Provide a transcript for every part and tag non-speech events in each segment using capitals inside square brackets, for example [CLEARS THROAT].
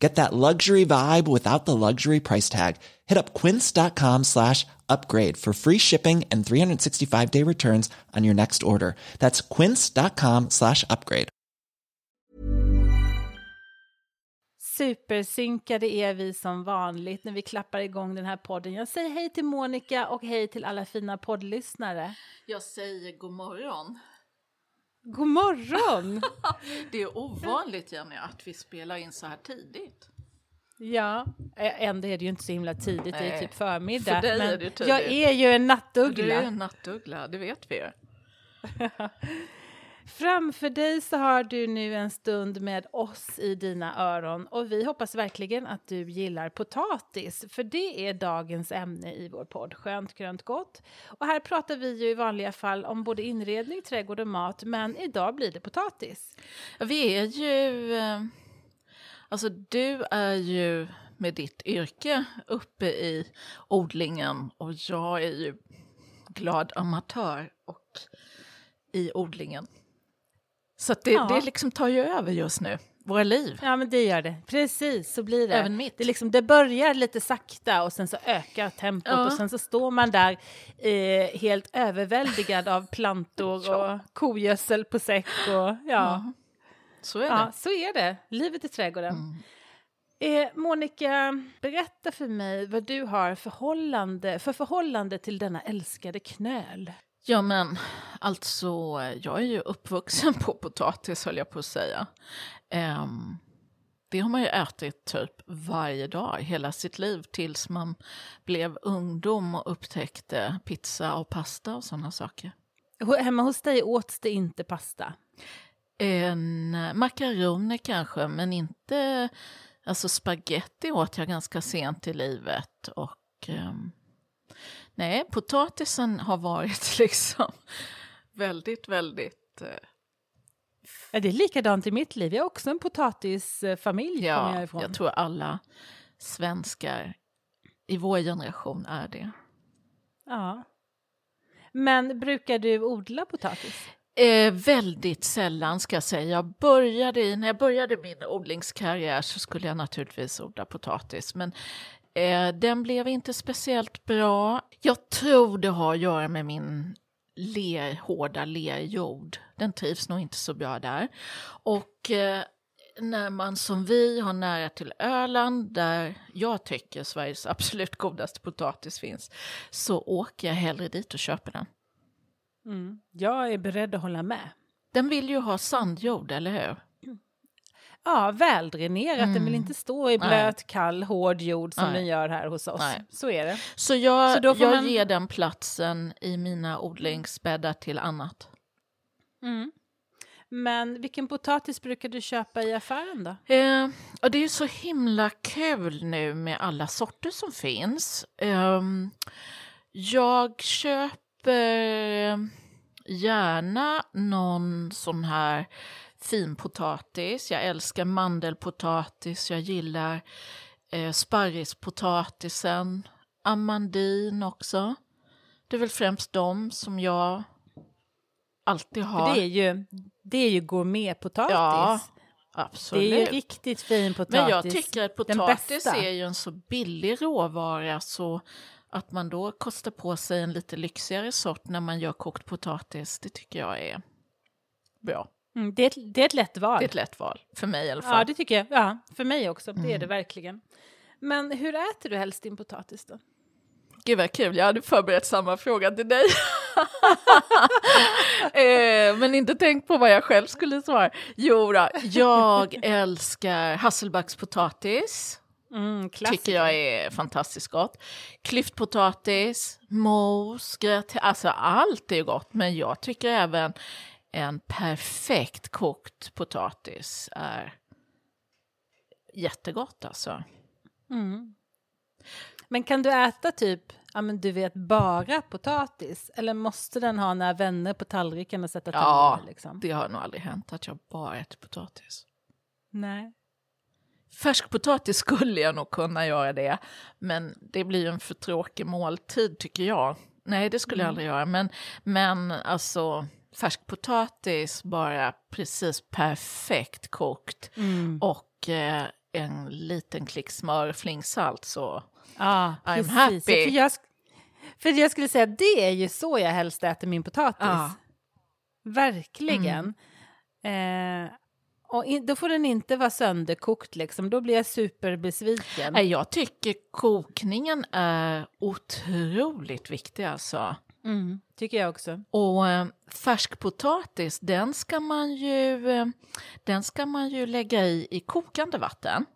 Get that luxury vibe without the luxury price tag. Hit up quince.com slash upgrade for free shipping and 365 day returns on your next order. That's quince.com slash upgrade. Supersynkade är vi som vanligt när vi klappar igång den här podden. Jag säger hej till Monica och hej till alla fina poddlyssnare. Jag säger god morgon. God morgon! [LAUGHS] det är ovanligt Jenny att vi spelar in så här tidigt. Ja, ändå är det ju inte så himla tidigt, Nej, det är typ förmiddag. för dig men är det tidigt. jag är ju en nattuggla. Du är en nattuggla, det vet vi ju. [LAUGHS] Framför dig så har du nu en stund med oss i dina öron och vi hoppas verkligen att du gillar potatis för det är dagens ämne i vår podd Skönt grönt gott. Och här pratar vi ju i vanliga fall om både inredning, trädgård och mat men idag blir det potatis. Vi är ju... Eh, alltså du är ju med ditt yrke uppe i odlingen och jag är ju glad amatör och i odlingen. Så det, Ja. det liksom tar ju över just nu, våra liv. Ja men det gör det, precis så blir det. Även mitt. Det, liksom, det börjar lite sakta och sen så ökar tempot Ja. och sen så står man där eh, helt överväldigad av plantor [LAUGHS] Ja. och kogödsel på säck och ja. Ja, så är det. Mm. så är det. Livet i trädgården. Eh, Monica, berätta för mig vad du har förhållande, för förhållande till denna älskade knöl. Ja men alltså, jag är ju uppvuxen på potatis höll jag på att säga. Ehm, det har man ju ätit typ varje dag hela sitt liv tills man blev ungdom och upptäckte pizza och pasta och sådana saker. Hemma hos dig åts det inte pasta. En makaroner kanske, men inte... Alltså spaghetti åt jag ganska sent i livet. Och ehm, nej, potatisen har varit [LAUGHS] liksom väldigt, väldigt... eh, Ja, det är likadant i mitt liv. Jag är också en potatisfamilj. kommer jag Ja, ifrån. jag tror alla svenskar i vår generation är det. Ja. Men brukar du odla potatis? Eh, väldigt sällan ska jag säga. Jag började i, när jag började min odlingskarriär så skulle jag naturligtvis odla potatis. Men eh, den blev inte speciellt bra. Jag tror det har att göra med min ler, hårda lerjord. Den trivs nog inte så bra där. Och eh, när man som vi har nära till Öland, där jag tycker Sveriges absolut godaste potatis finns, så åker jag hellre dit och köper den. Mm. Jag är beredd att hålla med. Den vill ju ha sandjord, eller hur? Ja, väldränerat. Den vill Mm. inte stå i Nej. blöt, kall, hård jord som Nej. den gör här hos oss. Nej. Så är det. Så jag, Så jag man- ger den platsen i mina odlingsbäddar till annat. Mm. Men vilken potatis brukar du köpa i affären då? Eh, och det är så himla kul nu med alla sorter som finns. Ehm, jag köper gärna någon sån här finpotatis. Jag älskar mandelpotatis. Jag gillar eh, sparrispotatisen. Amandin också. Det är väl främst de som jag alltid För har. det är ju, det är ju gourmetpotatis. Ja, det absolut. är ju riktigt fin potatis. Men jag tycker att potatis är ju en så billig råvara så att man då kostar på sig en lite lyxigare sort när man gör kokt potatis, det tycker jag är bra. Mm, det, är ett, det är ett lätt val. Det är ett lätt val, för mig i alla fall. Ja, det tycker jag. Ja, för mig också. Det är Mm. det verkligen. Men hur äter du helst din potatis då? Gud vad kul, jag hade förberett samma fråga till dig. [LAUGHS] eh, men inte tänkt på vad jag själv skulle svara. Jo då, jag [LAUGHS] älskar hasselbackspotatis. Mm, tycker jag är fantastiskt gott. Klyftpotatis, mos, gröt, alltså allt är gott. Men jag tycker även en perfekt kokt potatis är jättegott alltså. Mm. Men kan du äta typ, ja men du vet, bara potatis? Eller måste den ha några vänner på tallriken och sätta Ja, tänderna liksom? det har nog aldrig hänt att jag bara äter potatis. Nej. Färskpotatis skulle jag nog kunna göra det, men det blir ju en för tråkig måltid tycker jag. Nej, det skulle jag aldrig göra, men, men alltså färskpotatis bara precis perfekt kokt och eh, en liten klick smör och flingsalt så Ja, I'm precis. happy. För jag, för jag skulle säga det är ju så jag helst äter min potatis. Ja. Verkligen. Eh, och in, då får den inte vara sönderkokt liksom, då blir jag superbesviken. Nej, jag tycker kokningen är otroligt viktig alltså. Mm, tycker jag också. Och eh, färskpotatis, den ska man ju, eh, den ska man ju lägga i i kokande vatten.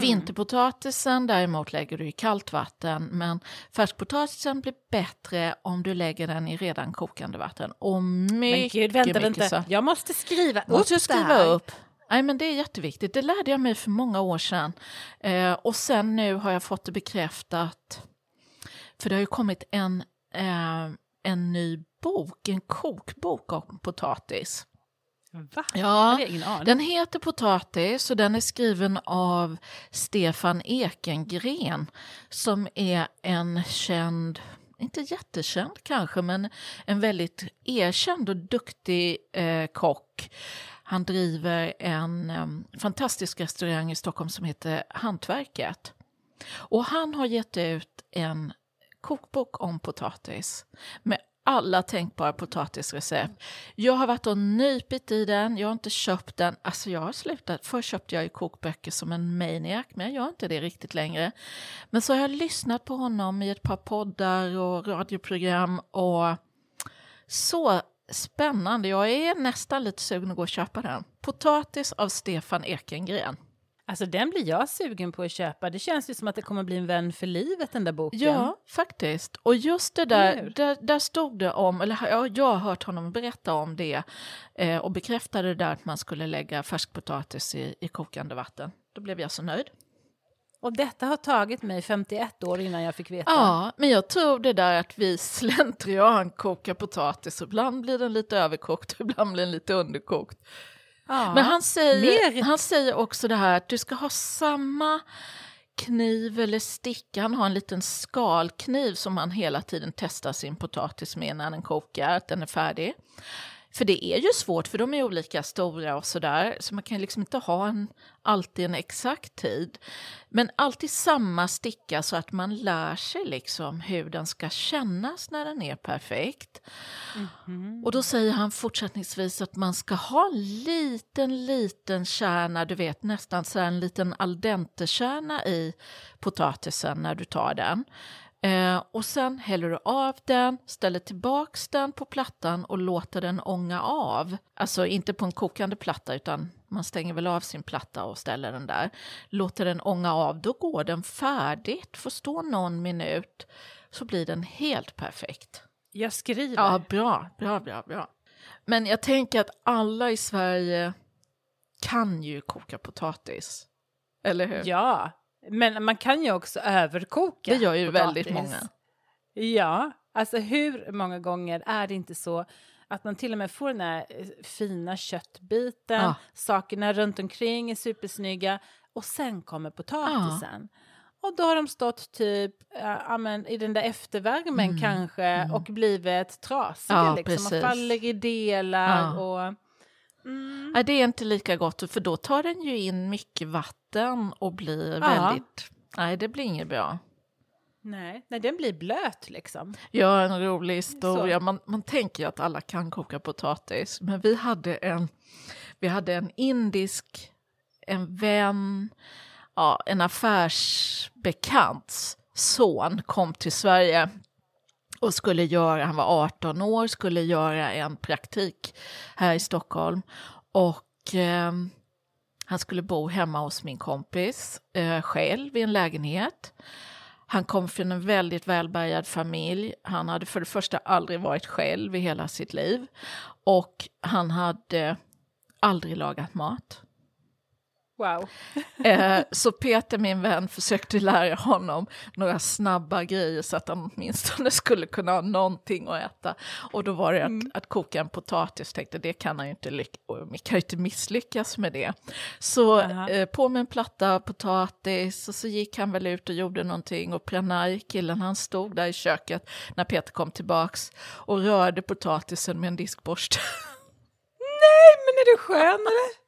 Vinterpotatisen däremot lägger du i kallt vatten, men färskpotatisen blir bättre om du lägger den i redan kokande vatten. Och mycket, Men gud, vänta, mycket vänta. så. Jag måste skriva upp Måste jag det skriva här. upp? Nej, men det är jätteviktigt. Det lärde jag mig för många år sedan. Eh, och sen nu har jag fått det bekräftat. För det har ju kommit en, eh, en ny bok, en kokbok om potatis. Va? Ja, den heter Potatis och den är skriven av Stefan Ekengren som är en känd, inte jättekänd kanske, men en väldigt erkänd och duktig eh, kock. Han driver en eh, fantastisk restaurang i Stockholm som heter Hantverket. Och han har gett ut en kokbok om potatis med alla tänkbara potatisrecept. Jag har varit och nypit i den, jag har inte köpt den. Alltså jag har slutat. Förr köpte jag ju kokböcker som en maniac, men jag gör inte det riktigt längre. Men så har jag lyssnat på honom i ett par poddar och radioprogram och så spännande. Jag är nästan lite sugen att gå och köpa den. Potatis av Stefan Ekengren. Alltså den blir jag sugen på att köpa. Det känns ju som att det kommer bli en vän för livet den där boken. Ja, faktiskt. Och just det där, där, där stod det om, eller ja, jag har hört honom berätta om det eh, och bekräftade det där att man skulle lägga färskpotatis i, i kokande vatten. Då blev jag så nöjd. Och detta har tagit mig 51 år innan jag fick veta. Ja, men jag tror det där att vi slentrian kokar potatis, ibland blir den lite överkokt och [LAUGHS] ibland blir den lite underkokt. Ja. Men han säger, mer- han säger också det här att du ska ha samma kniv eller sticka. Han har en liten skalkniv som han hela tiden testar sin potatis med när den kokar, att den är färdig. För det är ju svårt, för de är olika stora och sådär, så man kan liksom inte ha en, alltid en exakt tid. Men alltid samma sticka så att man lär sig liksom hur den ska kännas när den är perfekt. Och då säger han fortsättningsvis att man ska ha en liten, liten kärna, du vet nästan så en liten al dente-kärna i potatisen när du tar den. Eh, och sen häller du av den, ställer tillbaks den på plattan och låter den ånga av. Alltså inte på en kokande platta utan man stänger väl av sin platta och ställer den där. Låter den ånga av, då går den färdigt, får stå någon minut så blir den helt perfekt. Jag skriver. Ja, bra, bra, bra, bra. Men jag tänker att alla i Sverige kan ju koka potatis. Eller hur? Ja, men man kan ju också överkoka det gör ju potatis. väldigt många. Ja, alltså hur många gånger är det inte så att man till och med får den här eh, fina köttbiten, Ja. sakerna runt omkring är supersnygga och sen kommer potatisen. Och då har de stått typ äh, ja, men, i den där eftervärmen kanske och blivit trasiga Mm, Ja, liksom, precis. faller i delar Ja. och... Mm, Nej, det är inte lika gott, för då tar den ju in mycket vatten och blir Ja. väldigt... Nej, det blir inget bra. nej, nej, den blir blöt liksom. Har en rolig historia. Man, man tänker ju att alla kan koka potatis, men vi hade en, vi hade en indisk, en vän, ja, en affärsbekants son kom till Sverige och skulle göra, han var 18 år, skulle göra en praktik här i Stockholm. Och eh, han skulle bo hemma hos min kompis eh, själv i en lägenhet. Han kom från en väldigt välbärgad familj. Han hade för det första aldrig varit själv i hela sitt liv. Och han hade aldrig lagat mat. Wow. [LAUGHS] Eh, så Peter, min vän, försökte lära honom några snabba grejer så att han åtminstone skulle kunna ha någonting att äta. Och då var det att, Mm. att koka en potatis, tänkte det kan han ju inte, kan ju inte misslyckas med det. Så Aha. eh, på med en platta potatis och så gick han väl ut och gjorde någonting och Pranay, killen, han stod där i köket när Peter kom tillbaks och rörde potatisen med en diskborste. [LAUGHS] Men är du skön eller?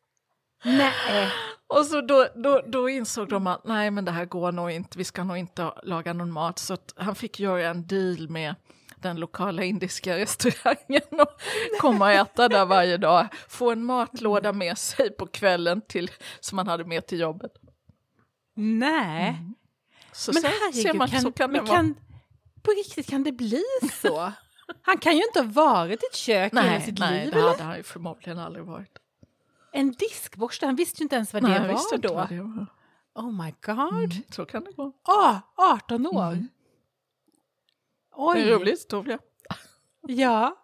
Nej. Och så då, då, då insåg de att nej men det här går nog inte, vi ska nog inte laga någon mat. Så han fick göra en deal med den lokala indiska restaurangen och komma och äta där varje dag. Få en matlåda med sig på kvällen till, som han hade med till jobbet. Nej. Så Men så, herregud, ser man, kan, så kan det vara. kan, på riktigt kan det bli så? Han kan ju inte ha varit i ett kök hela Nej, sitt nej liv, det eller? hade han ju förmodligen aldrig varit. En diskborste, han visste ju inte ens vad nej, det visste var då. vad det var. Oh my god. Mm, så kan det gå. Ah, 18 år. Mm. Oj. Det är en rolig historia. Ja.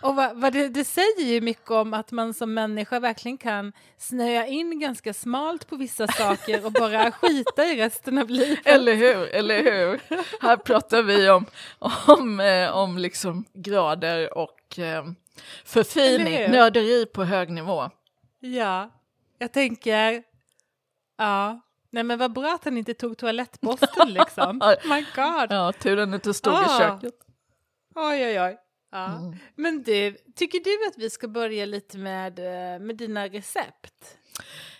Och vad, vad det, det säger ju mycket om att man som människa verkligen kan snöa in ganska smalt på vissa saker och bara [LAUGHS] skita i resten av livet. Eller hur, eller hur? Här pratar vi om, om, eh, om liksom grader och eh, förfining, nörderi på hög nivå. Ja, jag tänker... Ja. Nej men vad bra att han inte tog toalettborsten [LAUGHS] liksom. My god. Ja, turen inte stod i Ah. köket. Oj oj oj. Ja. Mm. Men du, tycker du att vi ska börja lite med, eh, med dina recept?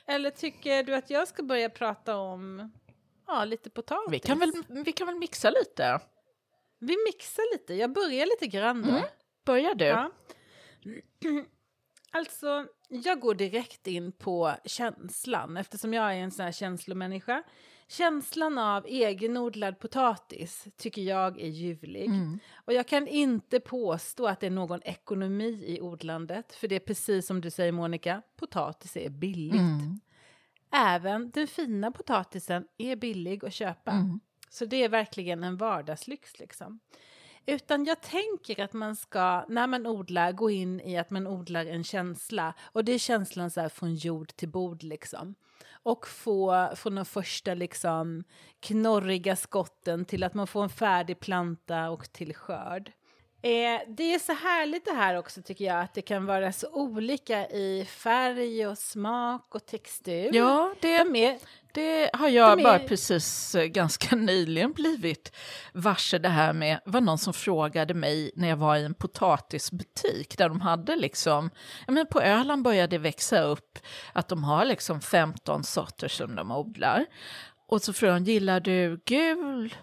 Eller tycker du att jag ska börja prata om ja, lite potatis? Vi kan, väl, vi kan väl mixa lite? Vi mixar lite. Jag börjar lite grann då. Mm. Börjar du? Ja. Alltså, jag går direkt in på känslan eftersom jag är en sån här känslomänniska. Känslan av egenodlad potatis tycker jag är ljuvlig. Mm. Och jag kan inte påstå att det är någon ekonomi i odlandet. För det är precis som du säger Monica, potatis är billigt. Mm. Även den fina potatisen är billig att köpa. Mm. Så det är verkligen en vardagslyx liksom. Utan jag tänker att man ska, när man odlar, gå in i att man odlar en känsla. Och det är känslan så här från jord till bord liksom. Och få från de första liksom knorriga skotten till att man får en färdig planta och till skörd. Eh, det är så härligt det här också tycker jag, att det kan vara så olika i färg och smak och textur. Ja, det, De är, det har jag de är- bara precis eh, ganska [LAUGHS] nyligen blivit varse det här med, var någon som frågade mig när jag var i en potatisbutik där de hade liksom, ja men på Öland började det växa upp att de har liksom 15 sorter som de odlar. Och så frågade de, gillar du gul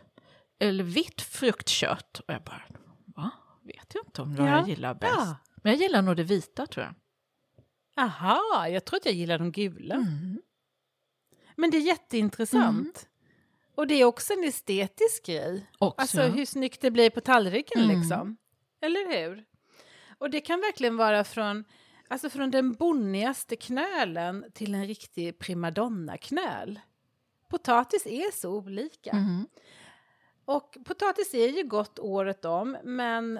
eller vitt fruktkött? Och jag bara, va? Vet jag inte om vad Ja, jag gillar bäst. ja. Men jag gillar nog det vita tror jag. aha, jag tror att jag gillar de gula. Mm. Men det är jätteintressant. Och det är också en estetisk grej. Också. Alltså hur snyggt det blir på tallriken Mm. liksom. Eller hur? Och det kan verkligen vara från, alltså från den bonnigaste knölen till en riktig primadonna-knöl. Potatis är så olika. Mm. Och potatis är ju gott året om, men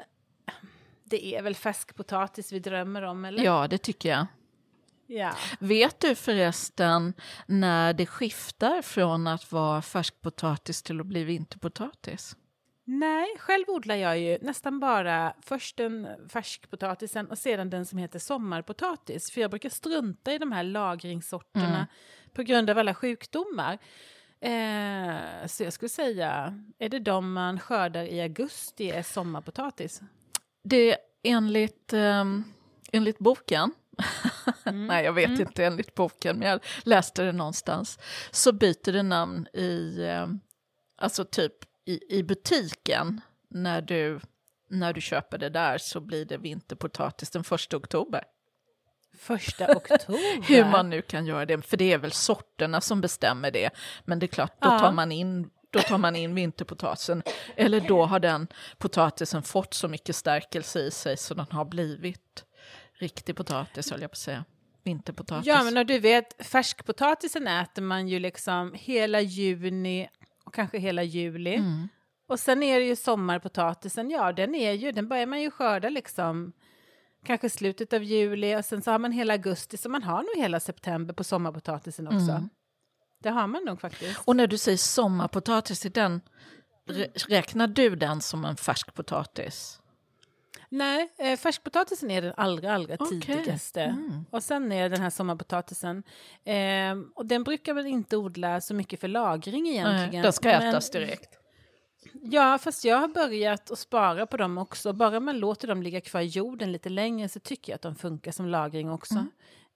det är väl färskpotatis vi drömmer om, eller? Ja, det tycker jag. Ja. Vet du förresten när det skiftar från att vara färskpotatis till att bli vinterpotatis? Nej, själv odlar jag ju nästan bara först den färskpotatisen och sedan den som heter sommarpotatis. För jag brukar strunta i de här lagringssorterna Mm. på grund av alla sjukdomar. Eh, så jag skulle säga, är det de man skördar i augusti är sommarpotatis? Det enligt, um, enligt boken, nej jag vet Mm. inte enligt boken men jag läste det någonstans, så byter det namn i, um, alltså typ i, i butiken när du, när du köper det där så blir det vinterpotatis den första oktober. Första [LAUGHS] oktober? Hur man nu kan göra det, för det är väl sorterna som bestämmer det. Men det är klart, då tar man in, då tar man in vinterpotatisen. Eller då har den potatisen fått så mycket stärkelse i sig så den har blivit riktig potatis, höll jag på att säga. Vinterpotatis. Ja, men och du vet, färskpotatisen äter man ju liksom hela juni och kanske hela juli. Mm. Och sen är det ju sommarpotatisen, ja den är ju, den börjar man ju skörda liksom kanske slutet av juli och sen så har man hela augusti, så man har nog hela september på sommarpotatisen också. Mm. Det har man nog faktiskt. Och när du säger sommarpotatis, är den, rä- räknar du den som en färsk potatis? Nej, eh, färskpotatisen är den allra, allra Okej. tidigaste. Mm. Och sen är det den här sommarpotatisen. Eh, och den brukar väl inte odla så mycket för lagring egentligen. Nej, den ska Men- ätas direkt. Ja, fast jag har börjat att spara på dem också. Bara man låter dem ligga kvar i jorden lite längre så tycker jag att de funkar som lagring också.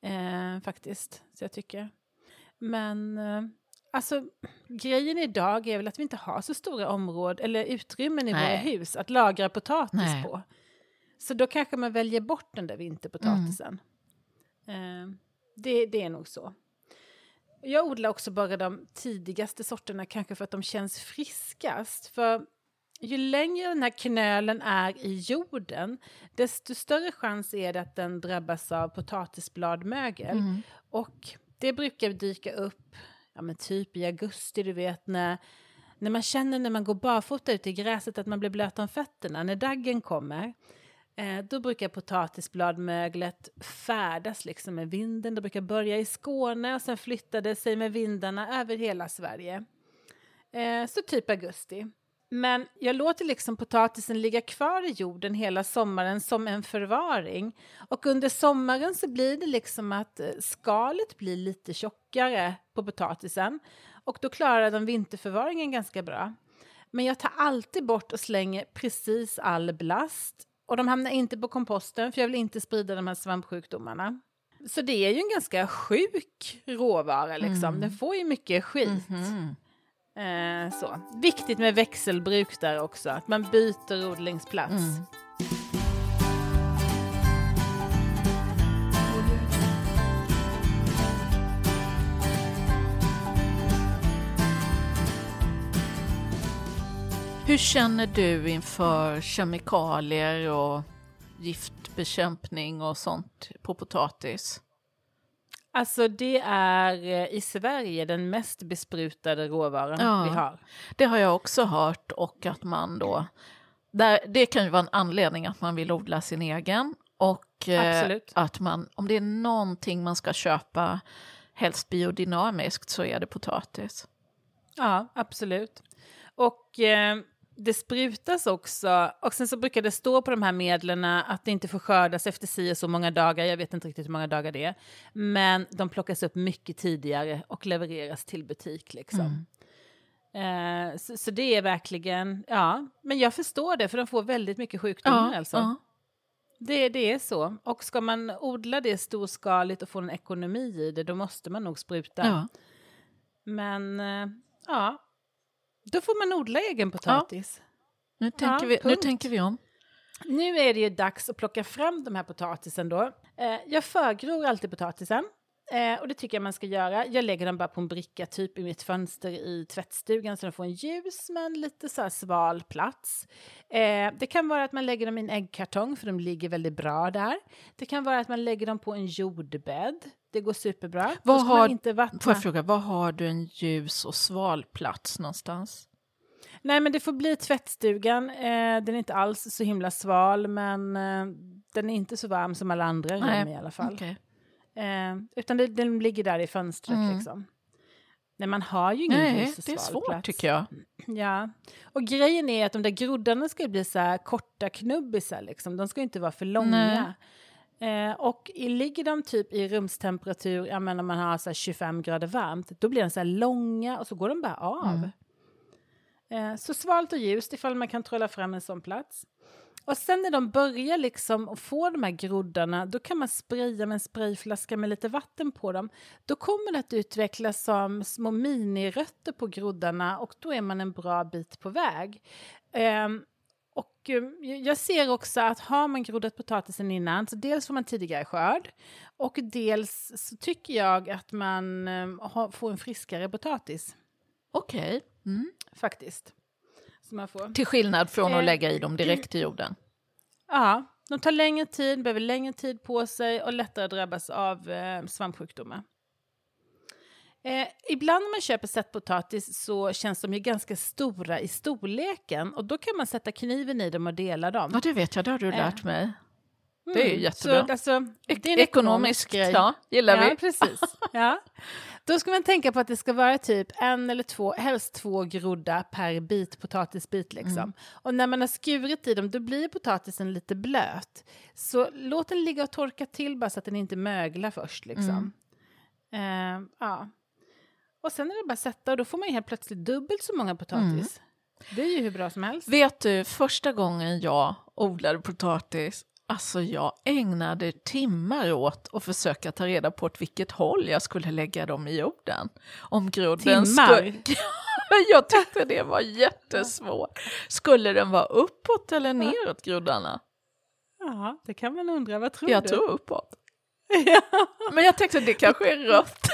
Mm. Eh, faktiskt, så jag tycker. Men eh, alltså, grejen idag är väl att vi inte har så stora områden eller utrymmen i Nej. våra hus att lagra potatis Nej. på. Så då kanske man väljer bort den där vinterpotatisen. Mm. Eh, det, det är nog så. Jag odlar också bara de tidigaste sorterna kanske för att de känns friskast. För ju längre den här knölen är i jorden, desto större chans är det att den drabbas av potatisbladmögel. Mm. Och det brukar dyka upp ja, men typ i augusti, du vet, när, när man känner när man går barfota ute i gräset att man blir blöt om fötterna, när daggen kommer. Eh, då brukar potatisbladmöglet färdas liksom med vinden. Det brukar börja i Skåne och sen flytta sig med vindarna över hela Sverige. Eh, så typ augusti. Men jag låter liksom potatisen ligga kvar i jorden hela sommaren som en förvaring. Och under sommaren så blir det liksom att eh, skalet blir lite tjockare på potatisen. Och då klarar de vinterförvaringen ganska bra. Men jag tar alltid bort och slänger precis all blast. Och de hamnar inte på komposten för jag vill inte sprida de här svampsjukdomarna. Så det är ju en ganska sjuk råvara liksom. Den får ju mycket skit. Mhm. Eh, så. Viktigt med växelbruk där också, att man byter odlingsplats. Mm. Hur känner du inför kemikalier och giftbekämpning och sånt på potatis? Alltså det är eh, i Sverige den mest besprutade råvaran Ja. vi har. Det har jag också hört och att man då... Där, det kan ju vara en anledning att man vill odla sin egen. Och eh, att man, om det är någonting man ska köpa, helst biodynamiskt, så är det potatis. Ja, absolut. Och eh, det sprutas också. Och sen så brukar det stå på de här medlen att det inte får skördas efter si så många dagar. Jag vet inte riktigt hur många dagar det är. Men de plockas upp mycket tidigare och levereras till butik liksom. Eh, så, så det är verkligen, ja, men jag förstår det för de får väldigt mycket sjukdomar alltså. ja. Det, det är så. Och ska man odla det storskaligt och få en ekonomi i det, då måste man nog spruta. ja. Men eh, ja, då får man odla egen potatis. Nu, tänker Ja, vi, nu tänker vi om. Nu är det ju dags att plocka fram de här potatisen då. Eh, jag förgror alltid potatisen. Eh, och det tycker jag man ska göra. Jag lägger dem bara på en bricka typ i mitt fönster i tvättstugan så de får en ljus men lite så sval plats. Eh, det kan vara att man lägger dem i en äggkartong för de ligger väldigt bra där. Det kan vara att man lägger dem på en jordbädd. Det går superbra. Vad har- inte vattna. Får jag fråga, var har du en ljus och sval plats någonstans? Nej, men det får bli tvättstugan. Eh, den är inte alls så himla sval, men eh, den är inte så varm som alla andra rum i alla fall. Okej. Eh, utan det, den ligger där i fönstret Mm. liksom. Nej, man har ju ingen Nej, ljus och det är svårt plats. tycker jag. [CLEARS THROAT] Ja, och grejen är att de där groddarna ska bli så här korta knubbisar liksom. De ska inte vara för långa. Eh, och i, ligger de typ i rumstemperatur, jag menar man har så här 25 grader varmt, då blir de så här långa och så går de bara av. Mm. Eh, så svalt och ljust ifall man kan trolla fram en sån plats. Och sen när de börjar liksom att få de här groddarna, då kan man spraya med en sprayflaska med lite vatten på dem. Då kommer det att utvecklas som små minirötter på groddarna och då är man en bra bit på väg. Eh, jag ser också att har man groddat potatisen innan, så dels får man tidigare skörd och dels så tycker jag att man eh, har, får en friskare potatis Okej. Mm. faktiskt. Så man får. Till skillnad från Eh, att lägga i dem direkt i jorden. Ja, de tar längre tid, behöver längre tid på sig och lättare drabbas av eh, svampsjukdomar. Eh, ibland när man köper sättpotatis så känns de ju ganska stora i storleken och då kan man sätta kniven i dem och dela dem. Ja, det vet jag, det har du Eh. lärt mig. Det är ju jättebra. Så, alltså, det är en Ekonomiskt, ekonomisk grej. ja, gillar ja, vi. precis. [LAUGHS] Ja. Då ska man tänka på att det ska vara typ en eller två, helst två groddar per bit potatisbit. Liksom. Mm. Och när man har skurit i dem då blir potatisen lite blöt. Så låt den ligga och torka till bara så att den inte möglar först. Liksom. Mm. Eh, ja. Och sen är det bara att sätta och då får man ju helt plötsligt dubbelt så många potatis. Mm. Det är ju hur bra som helst. Vet du, första gången jag odlade potatis, alltså jag ägnade timmar åt att försöka ta reda på åt vilket håll jag skulle lägga dem i jorden. Om grodden Timmar? [LAUGHS] skulle... jag tyckte det var jättesvårt. Skulle den vara uppåt eller neråt, groddarna? Ja, det kan man undra. Vad tror Jag du? tror uppåt. [LAUGHS] Men jag tänkte det kanske är rött.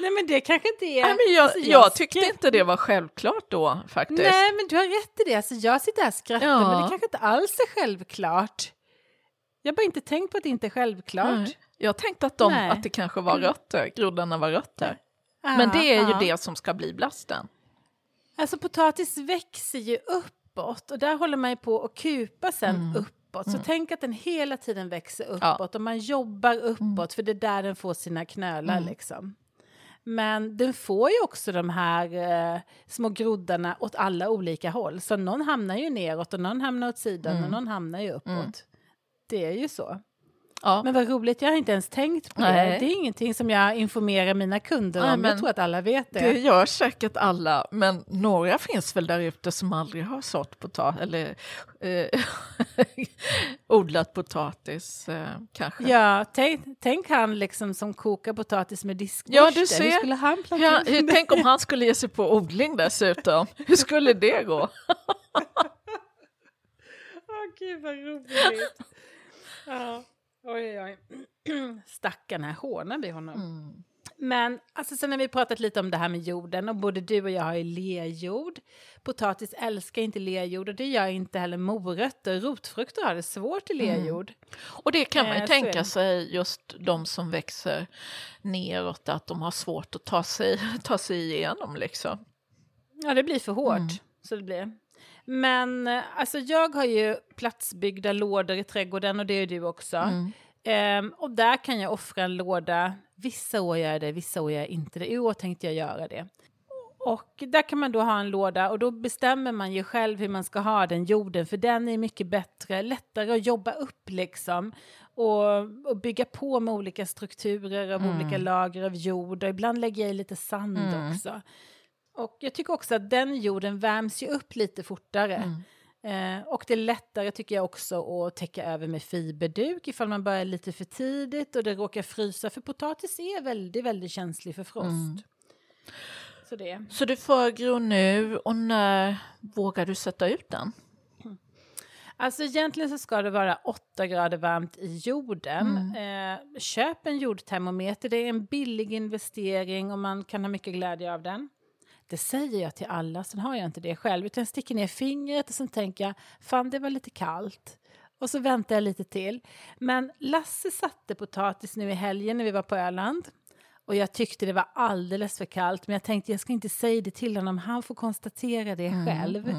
Nej men det kanske inte är... Nej, men jag, Alltså, jag tyckte skrev- inte det var självklart då faktiskt. Nej men du har rätt i det. Alltså, jag sitter här och skrattar Ja. men det kanske inte alls är självklart. Jag har bara inte tänkt på att det inte är självklart. Nej. Jag tänkte att, de, Nej. att det kanske var rötter, groddarna var rötter. Ja, Men det är ju ja. det som ska bli blasten. Alltså potatis växer ju uppåt och där håller man ju på att kupa sen Mm. uppåt. Så tänk att den hela tiden växer uppåt Ja. Mm. och man jobbar uppåt för det är där den får sina knölar liksom. Men den får ju också de här eh, små groddarna åt alla olika håll. Så någon hamnar ju neråt och någon hamnar åt sidan Mm. och någon hamnar ju uppåt. Det är ju så. Ja. Men vad roligt, jag har inte ens tänkt på Nej. det. Det är ingenting som jag informerar mina kunder Nej, om. Jag tror att alla vet det. Det gör säkert alla, men några finns väl där ute som aldrig har sått potatis eller eh, [LAUGHS] odlat potatis eh, kanske. Ja, tänk, tänk han liksom som kokar potatis med diskborste. Ja, du ser. Hur skulle han Ja, tänk om han skulle ge sig på odling dessutom. Hur skulle det gå? [LAUGHS] Åh, gud vad roligt. ja. Oj, oj, oj. [CLEARS THROAT] Stackarn här hånar vi honom. Mm. Men alltså, sen har vi pratat lite om det här med jorden och både du och jag har ju lerjord. Potatis älskar inte lerjord och det gör inte heller morötter. Rotfrukter har det svårt i lerjord. Och det kan man ju Eh, tänka sig, just de som växer neråt, att de har svårt att ta sig, [LAUGHS] ta sig igenom liksom. Ja, det blir för hårt. Mm. Så det blir. Men eh, alltså, jag har ju platsbyggda lådor i trädgården och det är du också. Mm. Ehm, och där kan jag offra en låda. Vissa år gör jag det, vissa år gör jag inte det. I år tänkte jag göra det. Och där kan man då ha en låda och då bestämmer man ju själv hur man ska ha den jorden för den är mycket bättre, lättare att jobba upp liksom. Och, och bygga på med olika strukturer av olika lager av jord och ibland lägger jag i lite sand också. Och jag tycker också att den jorden värms ju upp lite fortare. Eh, och det är lättare tycker jag också att täcka över med fiberduk ifall man börjar lite för tidigt och det råkar frysa. För potatis är väldigt, väldigt känslig för frost. Så det. Så du förgror nu och när vågar du sätta ut den? Alltså egentligen så ska det vara 8 grader varmt i jorden. Eh, köp en jordtermometer, det är en billig investering och man kan ha mycket glädje av den. Det säger jag till alla, sen har jag inte det själv. Utan jag sticker ner fingret och sen tänker jag, fan det var lite kallt. Och så väntar jag lite till. Men Lasse satte potatis nu i helgen när vi var på Öland. Och jag tyckte det var alldeles för kallt. Men jag tänkte jag ska inte säga det till honom, han får konstatera det själv.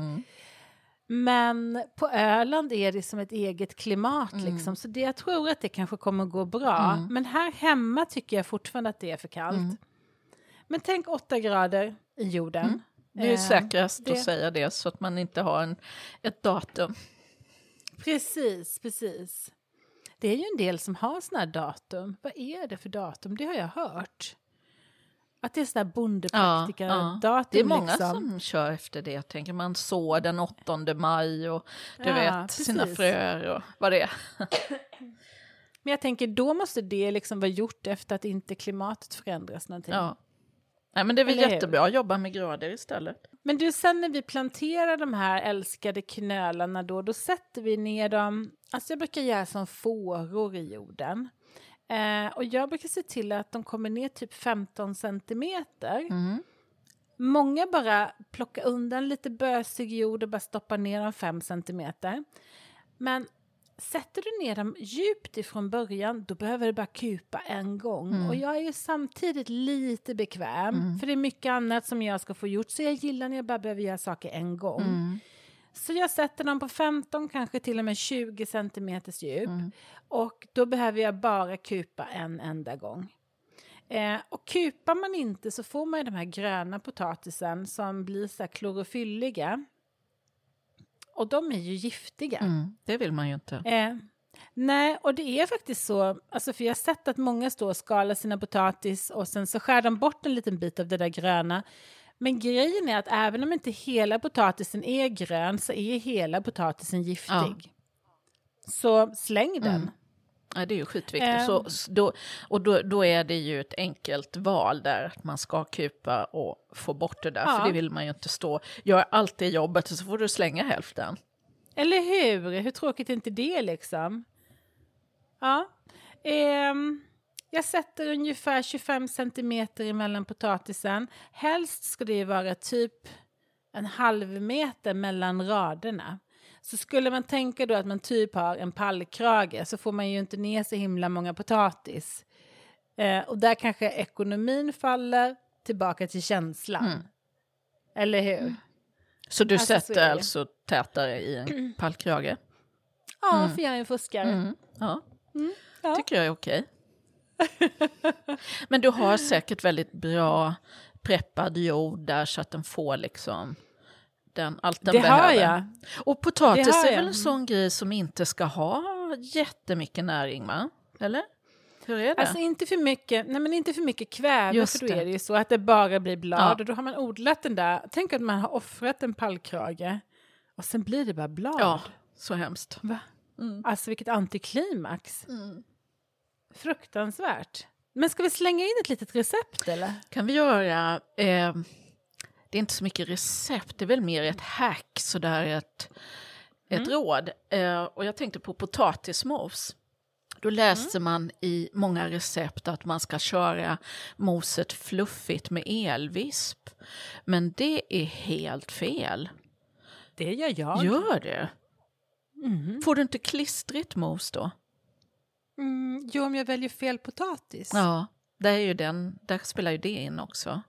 Men på Öland är det som ett eget klimat liksom. Så det, jag tror att det kanske kommer gå bra. Men här hemma tycker jag fortfarande att det är för kallt. Men tänk 8 grader i jorden. Det är Eh, säkrast det- att säga det så att man inte har en, ett datum. Precis, precis. Det är ju en del som har såna här datum. Vad är det för datum? Det har jag hört. Att det är sådana här bondepraktikerdatum. Det är många liksom. som kör efter det. Tänker man så den 8 maj och du Ja, vet sina precis. fröer och vad det är. Men jag tänker då måste det liksom vara gjort efter att inte klimatet förändras någonting. Ja. Nej, men det är väl Eller hur? jättebra att jobba med grader istället. Men du, sen när vi planterar de här älskade knölarna då, då sätter vi ner dem, alltså jag brukar göra som fåror i jorden. Eh, och jag brukar se till att de kommer ner typ 15 centimeter. Många bara plockar undan lite bösig jord och bara stoppar ner dem 5 centimeter. Men sätter du ner dem djupt ifrån början, då behöver du bara kupa en gång. Och jag är ju samtidigt lite bekväm, för det är mycket annat som jag ska få gjort, så jag gillar när jag bara behöver göra saker en gång. Så jag sätter dem på 15, kanske till och med 20 centimeters djup. Mm. Och då behöver jag bara kupa en enda gång. Eh, och kupar man inte så får man ju de här gröna potatisen som blir så klorofylliga. Och de är ju giftiga. Mm. Det vill man ju inte. Eh, nej, och det är faktiskt så, alltså för jag har sett att många står och skalar sina potatis och sen så skär de bort en liten bit av det där gröna. Men grejen är att även om inte hela potatisen är grön så är hela potatisen giftig. Ja. Så släng den. Mm. Ja, det är ju skitviktigt. Ehm. Så, då, och då, då är det ju ett enkelt val där, att man ska kupa och få bort det där, Ja. för det vill man ju inte stå, gör allt det jobbet och så får du slänga hälften. Eller hur? Hur tråkigt är inte det liksom? Ja. Ehm, jag sätter ungefär 25 centimeter emellan potatisen. Helst ska det vara typ en halv meter mellan raderna. Så skulle man tänka då att man typ har en pallkrage så får man ju inte ner så himla många potatis. Eh, och där kanske ekonomin faller tillbaka till känslan. Mm. Eller hur? Så du Alltså, så sätter det. alltså tätare i en [CLEARS THROAT] pallkrage? Ja, för jag är en fuskare. Mm. Ja, ja. tycker jag är okej. [LAUGHS] Men du har säkert väldigt bra preppad jord där så att den får liksom den, allt den Det behöver. har jag. Och potatis är väl en sån grej som inte ska ha jättemycket näring, va? Eller? Hur är det? Alltså inte för mycket, nej men inte för mycket kväve Just för då det. är det ju så att det bara blir blad Ja. och då har man odlat den där, tänk att man har offrat en pallkrage och sen blir det bara blad. ja, så hemskt. Va? Mm. Alltså vilket antiklimax. Fruktansvärt. Men ska vi slänga in ett litet recept eller? kan vi göra... Eh, det är inte så mycket recept, det är väl mer ett hack, sådär ett, ett råd. Eh, och jag tänkte på potatismos. Då läste man i många recept att man ska köra moset fluffigt med elvisp. Men det är helt fel. Det gör jag. Gör det? Mhm. Får du inte klistrigt mos då? Mm, jo, om jag väljer fel potatis. Ja, där, är ju den, där spelar ju det in också.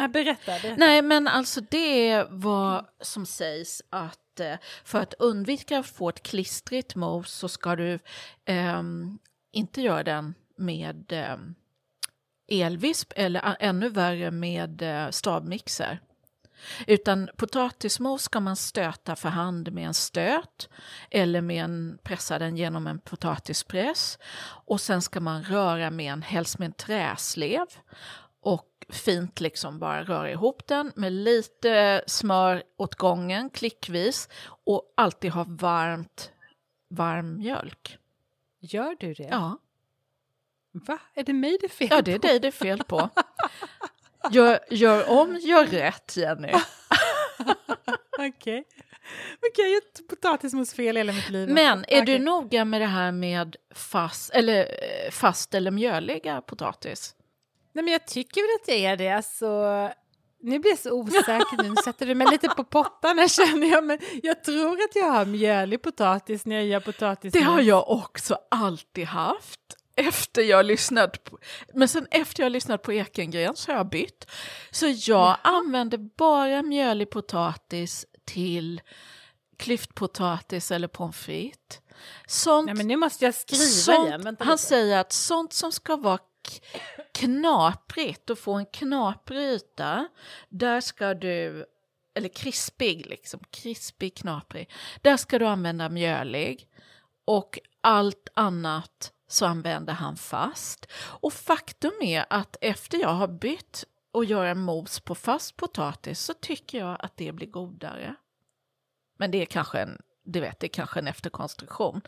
Nej, berätta. berätta. Nej, men alltså det är vad som sägs att eh, för att undvika att få ett klistrigt mos så ska du eh, inte göra den med eh, elvisp eller ännu värre med eh, stavmixer. Utan potatismos ska man stöta för hand med en stöt eller med en, pressa den genom en potatispress. Och sen ska man röra med en, helst med en träslev och fint liksom bara röra ihop den med lite smör åt gången, klickvis och alltid ha varmt, varm mjölk. Gör du det? Ja, Va? Är det mig det är fel ja det är på? dig det är fel på. Gör, gör om, gör rätt Jenny. [LAUGHS] Okej. Men kan jag gjort potatismos fel hela mitt liv? Men är du Okej. noga med det här med fast eller, eh, fast eller mjöliga potatis? Nej, men jag tycker väl att det är det. Alltså, nu blir jag så osäker nu. Sätter du mig lite på pottarna känner jag. Men jag tror att jag har mjölig potatis när jag gör potatis. Det har jag också alltid haft. Efter jag lyssnat på, men sen efter jag lyssnat på Ekengren så har jag bytt. Så jag använder bara mjölig potatis till klyftpotatis eller pommes frites. Sånt, Nej, men nu måste jag skriva sånt, igen. Vänta han lite. säger att sånt som ska vara knaprigt och få en knaprig yta, där ska du, eller krispig liksom, krispig knaprig, där ska du använda mjölig och allt annat så använder han fast. Och faktum är att efter jag har bytt och gör en mos på fast potatis så tycker jag att det blir godare. Men det är kanske en, du vet, det är kanske en efterkonstruktion.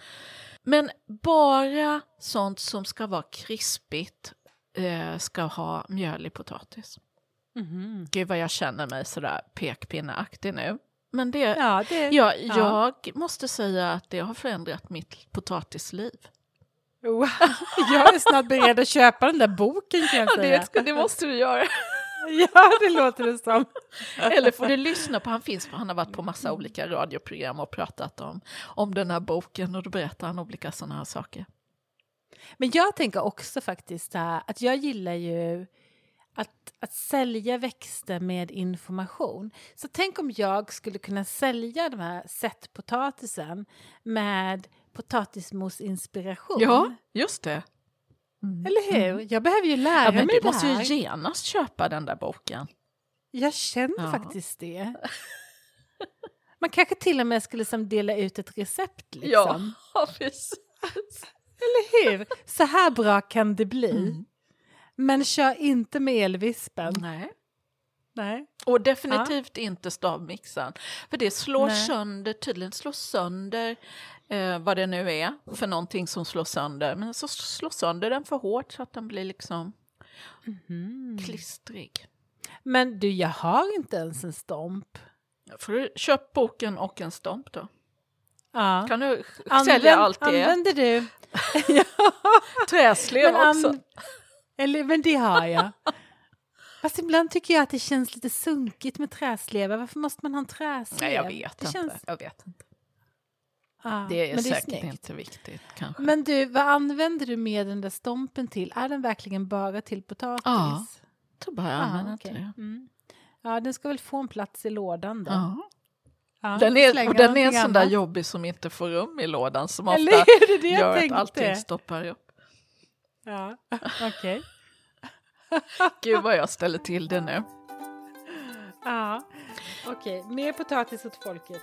Men bara sånt som ska vara krispigt eh, ska ha mjölig potatis. Mhm. Gud vad jag känner mig sådär pekpinneaktig nu. Men det, Ja, det... ja, ja. jag måste säga att det har förändrat mitt potatisliv. Wow. Jag är snart beredd att köpa den där boken kan jag Ja, säga. det, det måste du göra. [LAUGHS] Ja, det låter det som. Eller får du lyssna på, han finns, han har varit på massa olika radioprogram och pratat om, om den här boken och då berättar han olika sådana här saker. Men jag tänker också faktiskt här, att jag gillar ju att, att sälja växter med information. Så tänk om jag skulle kunna sälja de här sättpotatisen med potatismos-inspiration. Ja, just det. Eller hur? Jag behöver ju lära Ja, men mig du det måste här. ju genast köpa den där boken. Jag känner Ja. faktiskt det. [LAUGHS] Man kanske till och med skulle som dela ut ett recept. Liksom. [LAUGHS] Ja, precis. Eller hur? Så här bra kan det bli. Mm. Men kör inte med elvispen. Nej. Nej. Och definitivt inte stavmixaren. För det slår Nej. sönder, tydligen slår sönder eh, vad det nu är för någonting som slår sönder. Men så slår sönder den för hårt så att den blir liksom Mhm. klistrig. Men du, jag har inte ens en stomp. Får du köpa boken och en stomp då? Ja. Kan du Använd- sälja allt det? Använder du? [LAUGHS] Träslev Men, också. an- eller, men det har jag. Fast ibland tycker jag att det känns lite sunkigt med träslevar. Varför måste man ha en träslev? Nej, jag vet det inte. Känns... Jag vet inte. Ja, Det är säkert snyggt. inte viktigt kanske. Men du, vad använder du med den där stompen till? Är den verkligen bara till potatis? Ja, Så bara jag Ah, använder inte det. Mm. Ja, den ska väl få en plats i lådan då. Ja. Den är, den är en sån där jobbig som inte får rum i lådan som ofta? Det det gör att allting stoppar upp. Ja, [LAUGHS] okej. [LAUGHS] Gud vad jag ställer till det nu. Ja, okej. Mer potatis åt folket.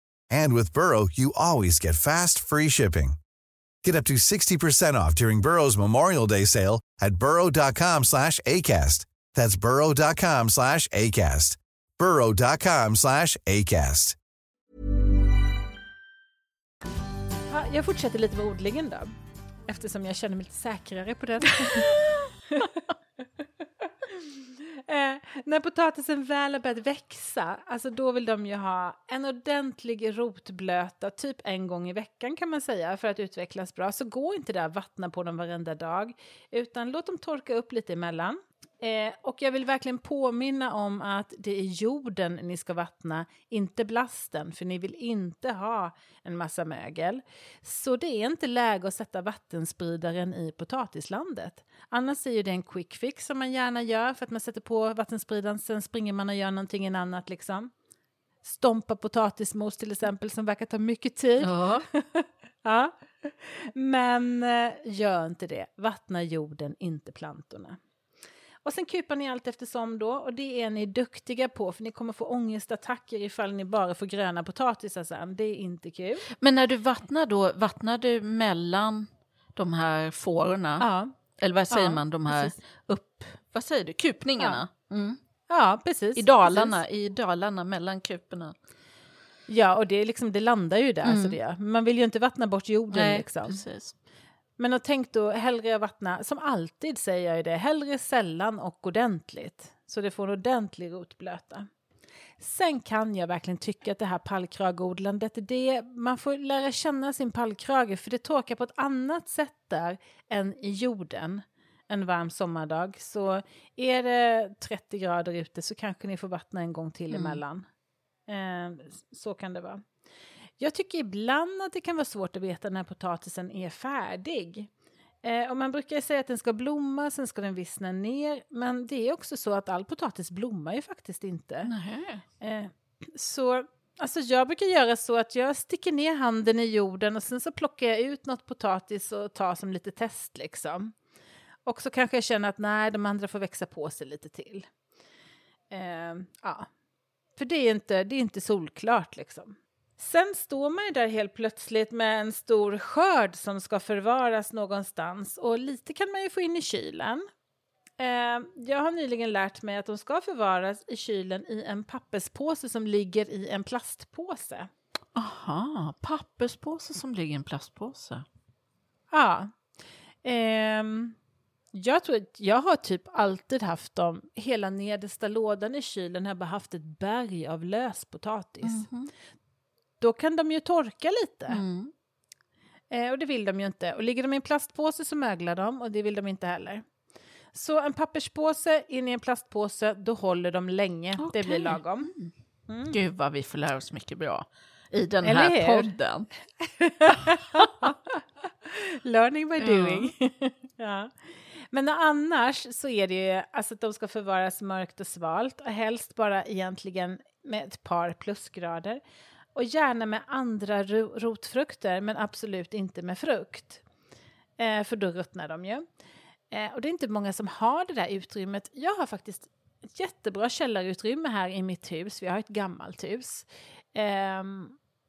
And with Burrow, you always get fast, free shipping. Get up to 60% off during Burrow's Memorial Day sale at burrow.com slash ACAST. That's burrow.com slash ACAST. burrow.com slash ACAST. Ja, jag fortsätter lite med odlingen då. Eftersom jag känner mig lite säkrare på den. [LAUGHS] [LAUGHS] eh, när potatisen väl har börjat växa, alltså då vill de ju ha en ordentlig rotblöta, typ en gång i veckan kan man säga, för att utvecklas bra. Så gå inte där och vattna på dem varenda dag, utan låt dem torka upp lite emellan. Eh, och jag vill verkligen påminna om att det är jorden ni ska vattna, inte blasten, för ni vill inte ha en massa mögel. Så det är inte läge att sätta vattenspridaren i potatislandet. Annars är ju det en quick fix som man gärna gör för att man sätter på vattenspridaren, sen springer man och gör någonting annat liksom. Stompa potatismos till exempel som verkar ta mycket tid. Ja. [LAUGHS] Ja. Men eh, gör inte det. Vattna jorden, inte plantorna. Och sen kupar ni allt eftersom då och det är ni duktiga på för ni kommer få ångestattacker ifall ni bara får gröna potatisar sen. Det är inte kul. Men när du vattnar då, vattnar du mellan de här fårorna? Ja, Eller vad säger Ja, man, de här precis. upp... Vad säger du? Kupningarna? Mm. ja precis. I dalarna, Precis. i dalarna mellan kuporna. Ja, och det, liksom, det landar ju där. Mm. Så det. Man vill ju inte vattna bort jorden. liksom. precis. Men och tänk då hellre vattna, som alltid säger jag ju det, hellre sällan och ordentligt. Så det får en ordentlig rotblöta. Sen kan jag verkligen tycka att det här pallkragodlandet, det, man får lära känna sin pallkrage för det torkar på ett annat sätt där än i jorden en varm sommardag. Så är det 30 grader ute så kanske ni får vattna en gång till Mm. emellan. Eh, så kan det vara. Jag tycker ibland att det kan vara svårt att veta när potatisen är färdig. Eh, och man brukar säga att den ska blomma, sen ska den vissna ner. Men det är också så att all potatis blommar ju faktiskt inte. Eh, så alltså jag brukar göra så att jag sticker ner handen i jorden och sen så plockar jag ut något potatis och tar som lite test liksom. Och så kanske jag känner att nej, de andra får växa på sig lite till. Eh, ja, för det är inte, det är inte solklart liksom. Sen står man ju där helt plötsligt med en stor skörd som ska förvaras någonstans och lite kan man ju få in i kylen. Eh, jag har nyligen lärt mig att de ska förvaras i kylen i en papperspåse som ligger i en plastpåse. Aha, papperspåse som ligger i en plastpåse. Ja. Ehm, jag tror att jag har typ alltid haft dem, hela nedersta lådan i kylen har bara haft ett berg av löspotatis. Mhm. Då kan de ju torka lite. Mm. Eh, och det vill de ju inte. Och ligger de i en plastpåse så möglar de och det vill de inte heller. Så en papperspåse in i en plastpåse, då håller de länge. Det Okej. blir lagom. Gud vad vi får lära oss mycket bra i den Eller här hur? podden. [LAUGHS] Learning by Ja. doing. [LAUGHS] ja. Men annars så är det ju alltså att de ska förvaras mörkt och svalt och helst bara egentligen med ett par plusgrader. Och gärna med andra rotfrukter men absolut inte med frukt. Eh, för då ruttnar de ju. Eh, och det är inte många som har det där utrymmet. Jag har faktiskt ett jättebra källarutrymme här i mitt hus. Vi har ett gammalt hus. Eh,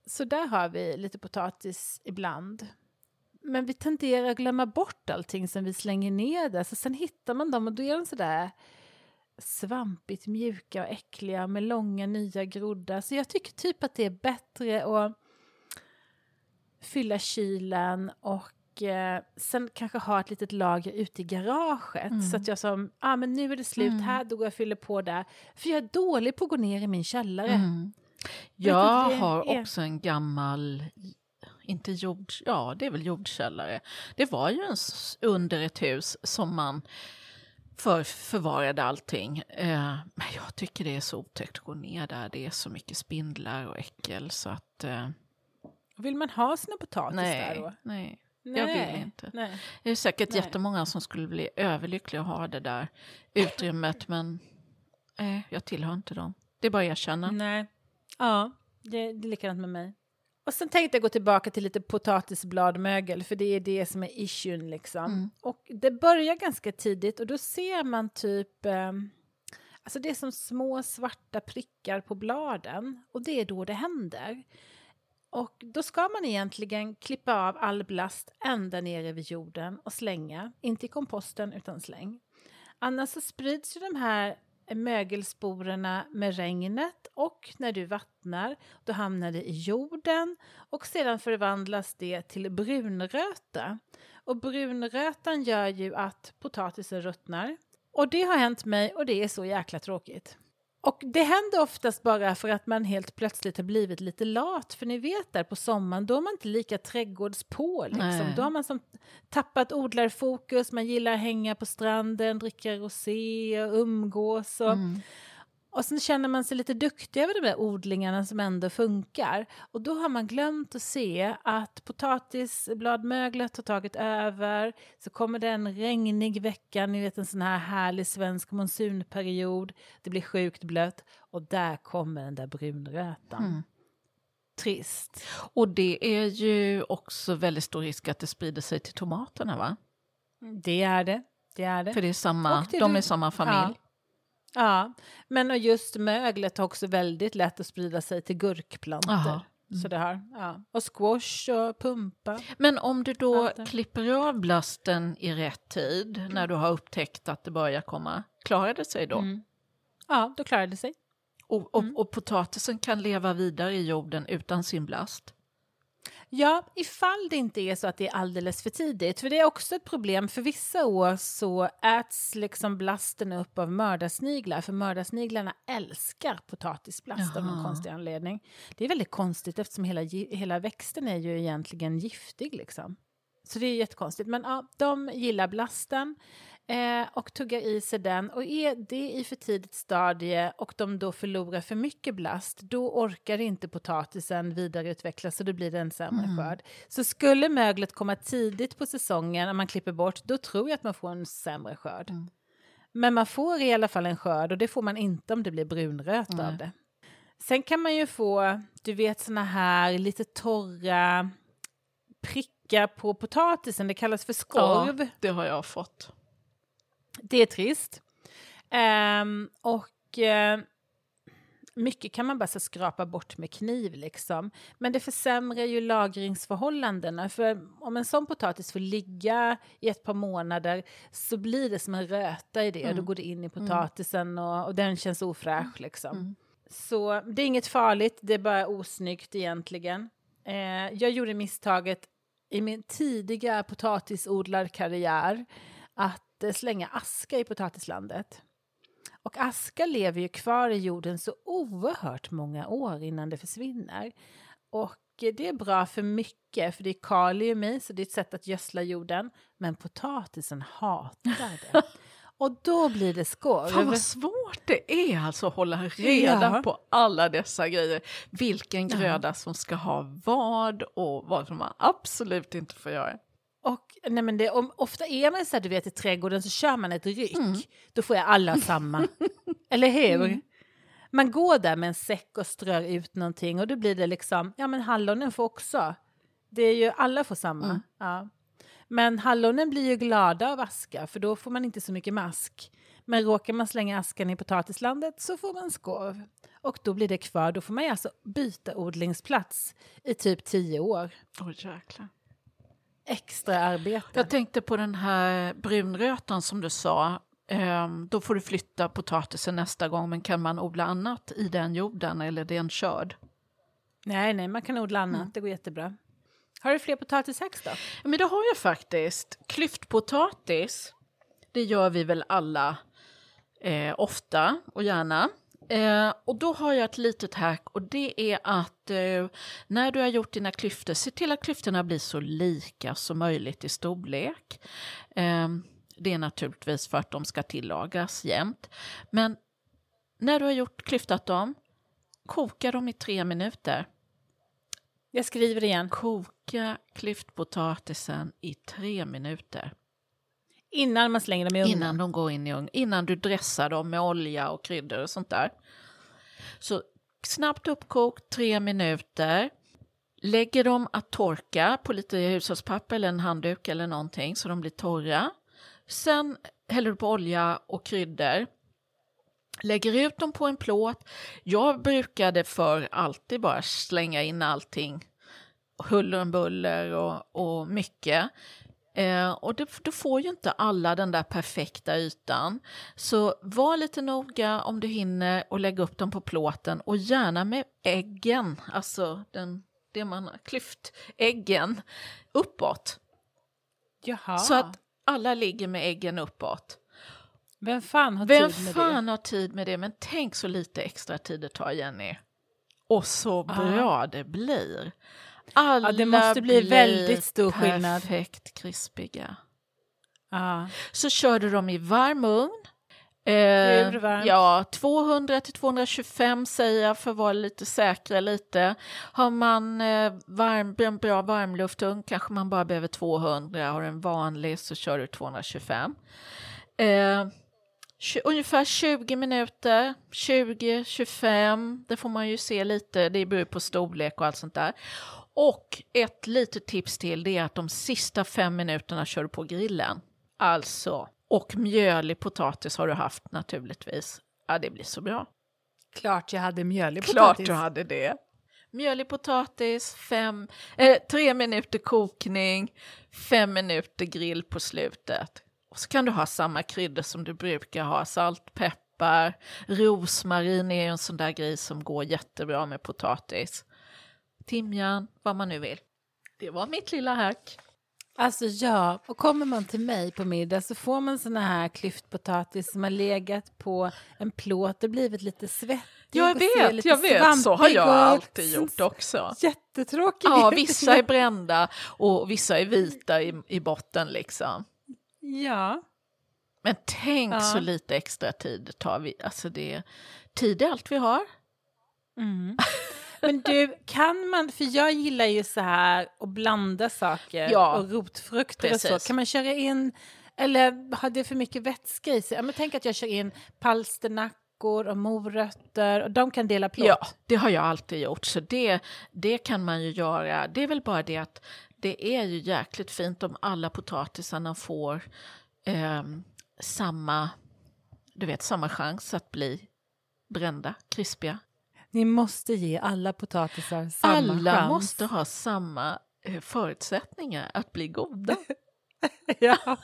så där har vi lite potatis ibland. Men vi tenderar att glömma bort allting som vi slänger ner där. Så sen hittar man dem och då är de sådär svampigt mjuka och äckliga med långa nya groddar. Så jag tycker typ att det är bättre att fylla kylen och eh, sen kanske ha ett litet lager ute i garaget. Så att jag som, ah, men nu är det slut här, då går jag och fyller på där. För jag är dålig på att gå ner i min källare. Mm. Jag har är- också en gammal, inte jord, ja det är väl jordkällare. Det var ju en, under ett hus som man för, förvarade allting. Eh, men jag tycker det är så otäckt att gå ner där. Det är så mycket spindlar och äckel så att eh, Vill man ha sina potatis där nej, då? nej. Jag vill Nej, inte. Nej. Det är säkert Nej. jättemånga som skulle bli överlyckliga att ha det där utrymmet [CLEARS THROAT] men eh, jag tillhör inte dem. Det är bara att erkänna. Nej. Ja, det, det är likadant med mig. Och sen tänkte jag gå tillbaka till lite potatisbladmögel, för det är det som är issuen liksom. Mm. Och det börjar ganska tidigt och då ser man typ, eh, alltså det är som små svarta prickar på bladen och det är då det händer. Och då ska man egentligen klippa av all blast ända nere vid jorden och slänga, inte i komposten utan släng. Annars så sprids ju de här mögelsporerna med regnet och när du vattnar då hamnar det i jorden och sedan förvandlas det till brunröta. Och brunrötan gör ju att potatisen ruttnar. Och det har hänt mig och det är så jäkla tråkigt. Och det händer oftast bara för att man helt plötsligt har blivit lite lat. För ni vet där på sommaren, då är man inte lika trädgårdspå. Liksom. Då har man som tappat odlarfokus, man gillar att hänga på stranden, dricka rosé och umgås. Och, Mm. Och sen känner man sig lite duktig över de där odlingarna som ändå funkar. Och då har man glömt att se att potatisbladmöglet har tagit över. Så kommer det en regnig vecka, ni vet en sån här härlig svensk monsunperiod. Det blir sjukt blött och där kommer den där brunrötan. Mm. Trist. Och det är ju också väldigt stor risk att det sprider sig till tomaterna va? Det är det. Det är det. För det är samma, det de du- är samma familj. Ja, men och just möglet har också väldigt lätt att sprida sig till gurkplantor. Aha. Så det har, ja. Och squash och pumpa. Men om du då Vänta. klipper av blasten i rätt tid, när du har upptäckt att det börjar komma, klarar det sig då? Mm. Ja, då klarar det sig. Och, och, och potatisen kan leva vidare i jorden utan sin blast? Ja, ifall det inte är så att det är alldeles för tidigt. För det är också ett problem. För vissa år så äts liksom blasten upp av mördarsniglar. För mördarsniglarna älskar potatisblast av någon Jaha. konstig anledning. Det är väldigt konstigt eftersom hela, hela växten är ju egentligen giftig liksom. Så det är jättekonstigt. Men ja, de gillar blasten eh, och tuggar i sig den. Och är det i för tidigt stadie och de då förlorar för mycket blast, då orkar inte potatisen vidareutvecklas och då blir det en sämre skörd. Så skulle möglet komma tidigt på säsongen, när man klipper bort, då tror jag att man får en sämre skörd. Men man får i alla fall en skörd och det får man inte om det blir brunröt av det. Sen kan man ju få, du vet såna här lite torra prickar på potatisen, det kallas för skorv. det har jag fått. Det är trist. Ehm, och eh, mycket kan man bara skrapa bort med kniv liksom. Men det försämrar ju lagringsförhållandena. För om en sån potatis får ligga i ett par månader så blir det som en röta i det. Mm. Då går det in i potatisen och, och den känns ofräsch liksom. Mm. Så det är inget farligt, det är bara osnyggt egentligen. Eh, jag gjorde misstaget i min tidiga potatisodlarkarriär att eh, slänga aska i potatislandet. Och aska lever ju kvar i jorden så oerhört många år innan det försvinner. Och det är bra för mycket, för det är kalium i, så det är ett sätt att gödsla jorden. Men potatisen hatar det. [LAUGHS] Och då blir det skorv. Fan vad svårt det är alltså att hålla reda Ja. på alla dessa grejer. Vilken gröda som ska ha vad och vad som man absolut inte får göra. Och nej men det, om, ofta är man så här, du vet i trädgården så kör man ett ryck. Mm. Då får jag alla samma. [LAUGHS] Eller hur? Man går där med en säck och strör ut någonting och då blir det liksom, ja men hallonen får också. Det är ju, alla får samma. Mm. Ja. Men hallonen blir ju glada av aska för då får man inte så mycket mask. Men råkar man slänga askan i potatislandet så får man skorv. Och då blir det kvar, då får man ju alltså byta odlingsplats i typ tio år. Åh jäklar. Extra arbete. Jag tänkte på den här brunrötan som du sa. Ehm, då får du flytta potatisen nästa gång, men kan man odla annat i den jorden eller är det en körd? Nej, nej, man kan odla annat. Mm. Det går jättebra. Har du fler potatishacks då? Men det har jag faktiskt. Klyftpotatis, det gör vi väl alla eh, ofta och gärna. Eh, och då har jag ett litet hack och det är att eh, när du har gjort dina klyftor, se till att klyftorna blir så lika som möjligt i storlek. Eh, det är naturligtvis för att de ska tillagas jämt. Men när du har gjort klyftat dem, koka dem i tre minuter. Jag skriver igen. Koka klyftpotatisen i tre minuter. Innan man slänger dem i ugnen. Innan de går in i ugnen. Innan du dressar dem med olja och kryddor och sånt där. Så snabbt uppkokt, tre minuter. Lägger dem att torka på lite hushållspapper eller en handduk eller någonting så de blir torra. Sen häller du på olja och kryddor. Lägger ut dem på en plåt. Jag brukade för alltid bara slänga in allting. Huller om buller och, och mycket. Eh, och det, då får ju inte alla den där perfekta ytan. Så var lite noga om du hinner och lägg upp dem på plåten och gärna med äggen, alltså den, det man har klyft, äggen uppåt. Jaha. Så att alla ligger med äggen uppåt. Vem fan har Vem tid med fan har tid med det? Men tänk så lite extra tid det tar, Jenny. Och så bra det blir. Alla det måste bli väldigt stor skillnad. perfekt krispiga. Ja. Så kör du dem i varm ugn. Eh, ja, 200 till 225 säger jag för att vara lite säkra lite. Har man eh, varm, en bra varmluftugn kanske man bara behöver 200. Har en vanlig så kör du 225. Eh, ungefär 20 minuter, 20-25, det får man ju se lite, det beror på storlek och allt sånt där. Och ett litet tips till det är att de sista fem minuterna kör du på grillen. Alltså, och mjölig potatis har du haft naturligtvis. Ja, det blir så bra. Klart jag hade mjölig Klart potatis. du hade det. Mjölig potatis, fem, eh, tre minuter kokning, fem minuter grill på slutet. Och så kan du ha samma kryddor som du brukar ha, salt, peppar, rosmarin är en sån där grej som går jättebra med potatis. Timjan, vad man nu vill. Det var mitt lilla hack. Alltså ja, och kommer man till mig på middag så får man såna här klyftpotatis som har legat på en plåt och blivit lite svettig. Jag vet, jag vet, så har jag alltid gjort också. Jättetråkig. Ja, vissa är brända och vissa är vita i, i botten liksom. Ja. Men tänk Ja. så lite extra tid tar vi. Alltså det, tid är allt vi har. Mm. [LAUGHS] Men du, kan man, för jag gillar ju så här att blanda saker Ja, och rotfrukter och så. precis. Kan man köra in, eller har det för mycket vätska i sig? Ja, men tänk att jag kör in palsternackor och morötter och de kan dela plåt. Ja, det har jag alltid gjort. Så det, det kan man ju göra. Det är väl bara det att det är ju jäkligt fint om alla potatisarna får ehm, samma, du vet, samma chans att bli brända, krispiga. Ni måste ge alla potatisar samma Alla chans. måste ha samma eh, förutsättningar att bli goda. [LAUGHS] ja. [LAUGHS]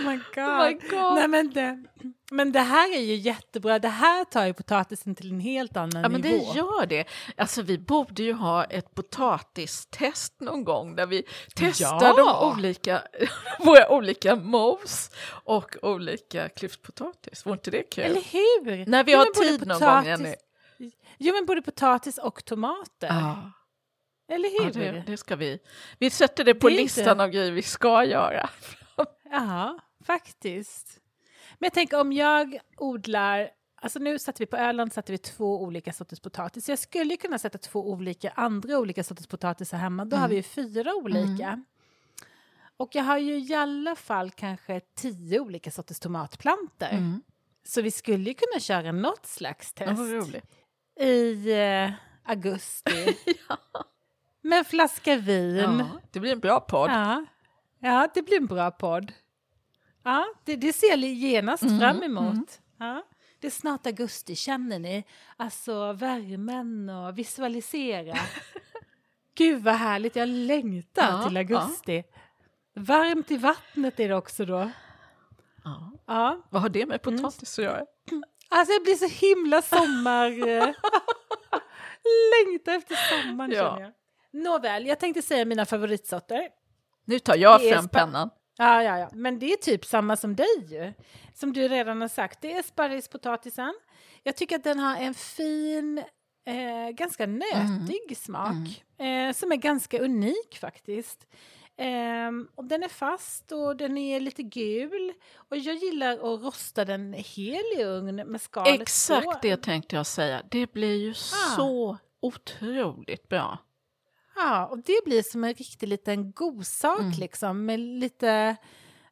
Oh my god. Oh my God. Nej, men, det, men det här är ju jättebra. Det här tar ju potatisen till en helt annan Ja, men det nivå. gör det. Alltså, vi borde ju ha ett potatistest någon gång där vi testar Ja. de olika, [LAUGHS] våra olika mos och olika klyftpotatis. Vore inte det kul? Eller hur? När vi Jo, har tid någon gång, Jenny. Jo, men både potatis och tomater. Ja, Eller ja hur? det, det ska vi. Vi sätter det på Det listan inte- av grejer vi ska göra. Ja, faktiskt. Men jag tänker om jag odlar, alltså nu satte vi på Öland satte vi två olika sorters potatis. Jag skulle ju kunna sätta två olika andra olika sorters potatis här hemma. Då har vi ju fyra olika. Och jag har ju i alla fall kanske tio olika sorters tomatplanter. Mm. Så vi skulle ju kunna köra något slags Ja, test roligt. i eh, augusti. [LAUGHS] Med en flaska vin. Ja, det blir en bra podd. Ja, ja det blir en bra podd. Ja, det, det ser genast Mm, fram emot. Ja. Det är snart augusti, känner ni? Alltså värmen och visualisera. [LAUGHS] Gud vad härligt, jag längtar Ja, till augusti. Varmt i vattnet är det också då. Ja. Ja. Vad har det med potatis att göra? [CLEARS THROAT] Alltså jag blir så himla sommar... [LAUGHS] längtar efter sommaren Ja. känner jag. Nåväl, jag tänkte säga mina favoritsorter. Nu tar jag fram pennan. Ja, ja, ja, men det är typ samma som dig ju. Som du redan har sagt, det är sparrispotatisen. Jag tycker att den har en fin, eh, ganska nötig smak. Eh, som är ganska unik faktiskt. Ehm, och den är fast och den är lite gul. Och jag gillar att rosta den hel i ugn med skalet Exakt på. det tänkte jag säga. Det blir ju så otroligt bra. Ja, och det blir som en riktig liten godsak Mm. liksom. Med lite,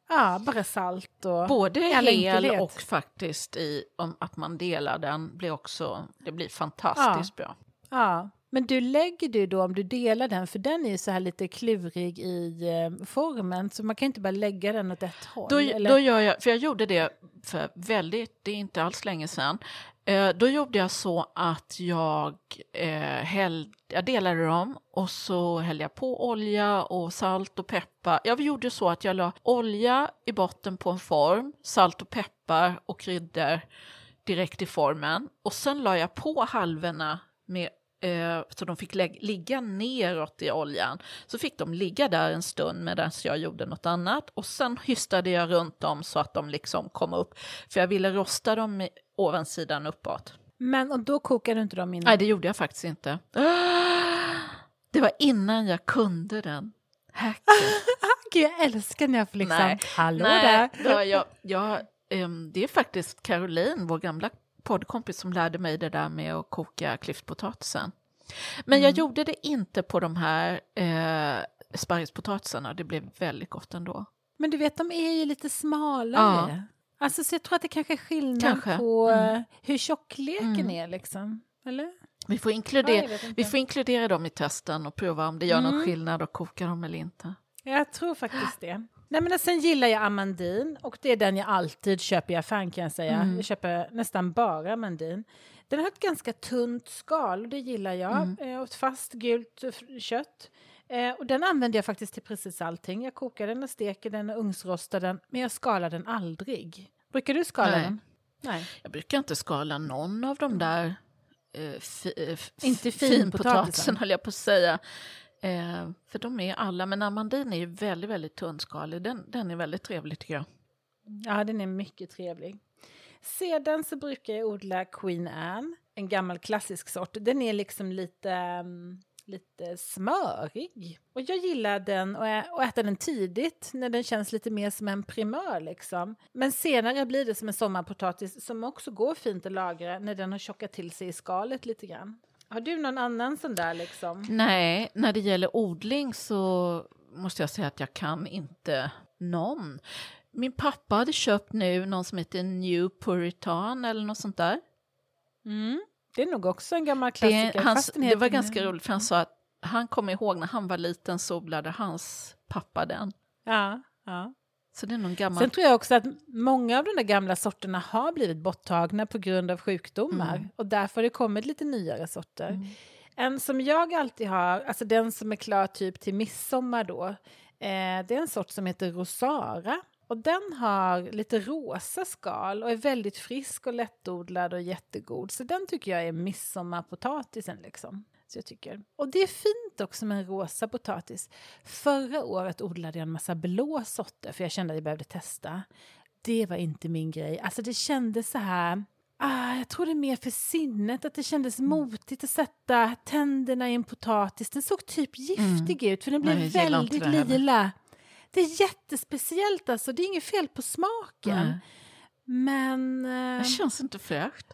ja, bara salt och... Både hel och faktiskt i om att man delar den blir också, det blir fantastiskt bra. Ja, men du lägger du då om du delar den, för den är ju så här lite klurig i eh, formen, så man kan inte bara lägga den åt ett håll. Då, eller? då gör jag, för jag gjorde det för väldigt, det är inte alls länge sedan. Eh, då gjorde jag så att jag, eh, häll, jag delade dem och så hällde jag på olja och salt och peppar. Jag gjorde så att jag la olja i botten på en form, salt och peppar och kryddor direkt i formen. Och sen la jag på halvorna med eh, så de fick ligga neråt i oljan. Så fick de ligga där en stund medan jag gjorde något annat. Och sen hystade jag runt dem så att de liksom kom upp. För jag ville rosta dem i ovansidan uppåt. Men och då kokar du inte dem innan? Nej, det gjorde jag faktiskt inte. [GASPS] Det var innan jag kunde den. Hacken. [LAUGHS] Gud, jag älskar när jag får liksom, Nej, hallå Nej, där. då, jag, jag, ehm, det är faktiskt Caroline, vår gamla poddkompis, som lärde mig det där med att koka klyftpotatisen. Men Mm. jag gjorde det inte på de här eh, sparrispotatisarna, det blev väldigt gott ändå. Men du vet, de är ju lite smalare. Ja. Alltså, så jag tror att det kanske är skillnad Kanske. på Mm. eh, hur tjockleken Mm. är liksom. Eller? Vi får, Ja, inkludera, inte. vi får inkludera dem i testen och prova om det gör någon Mm. skillnad att koka dem eller inte. Jag tror faktiskt [GASPS] det. Nej, men sen gillar jag amandin och det är den jag alltid köper i affären kan jag säga. Mm. Jag köper nästan bara amandin. Den har ett ganska tunt skal och det gillar jag. Mm. Eh, Och ett fast gult eh, kött. Eh, och den använder jag faktiskt till precis allting. Jag kokar den och steker den och ugnsrostar den. Men jag skalar den aldrig. Brukar du skala Nej. den? Nej. Jag brukar inte skala någon av de där eh, fi, eh, Inte finpotatisen. höll jag på att säga. Eh, för de är alla, men amandin är ju väldigt, väldigt tunnskalig. Den, den är väldigt trevlig tycker jag. Ja, den är mycket trevlig. Sedan så brukar jag odla Queen Anne, en gammal klassisk sort. Den är liksom lite, mm, lite smörig. Och jag gillar den och, ä- och äta den tidigt när den känns lite mer som en primör liksom. Men senare blir det som en sommarpotatis som också går fint att lagra när den har tjockat till sig i skalet lite grann. Har du någon annan sån där liksom? Nej, när det gäller odling så måste jag säga att jag kan inte någon. Min pappa hade köpt nu någon som heter New Puritan eller något sånt där. Mm. Det är nog också en gammal Det, klassiker. hans, fast den det var ganska roligt för han sa att han kommer ihåg när han var liten så odlade hans pappa den. Ja, ja. Så det är någon gammal... Sen tror jag också att många av de där gamla sorterna har blivit borttagna på grund av sjukdomar. Mm. Och därför har det kommit lite nyare sorter. En som jag alltid har, alltså den som är klar typ till midsommar då, eh, det är en sort som heter Rosara. Och den har lite rosa skal och är väldigt frisk och lättodlad och jättegod. Så den tycker jag är midsommarpotatisen liksom. Så jag tycker. Och det är fint också med en rosa potatis. Förra året odlade jag en massa blå sorter för jag kände att jag behövde testa. Det var inte min grej. Alltså det kändes så här... Ah, jag tror det är mer för sinnet, att det kändes Mm. motigt att sätta tänderna i en potatis. Den såg typ giftig ut för den blev Mm. Nej, väldigt det lila. Det är jättespeciellt alltså, det är inget fel på smaken. Nej. Men... eh, Det känns inte fräscht.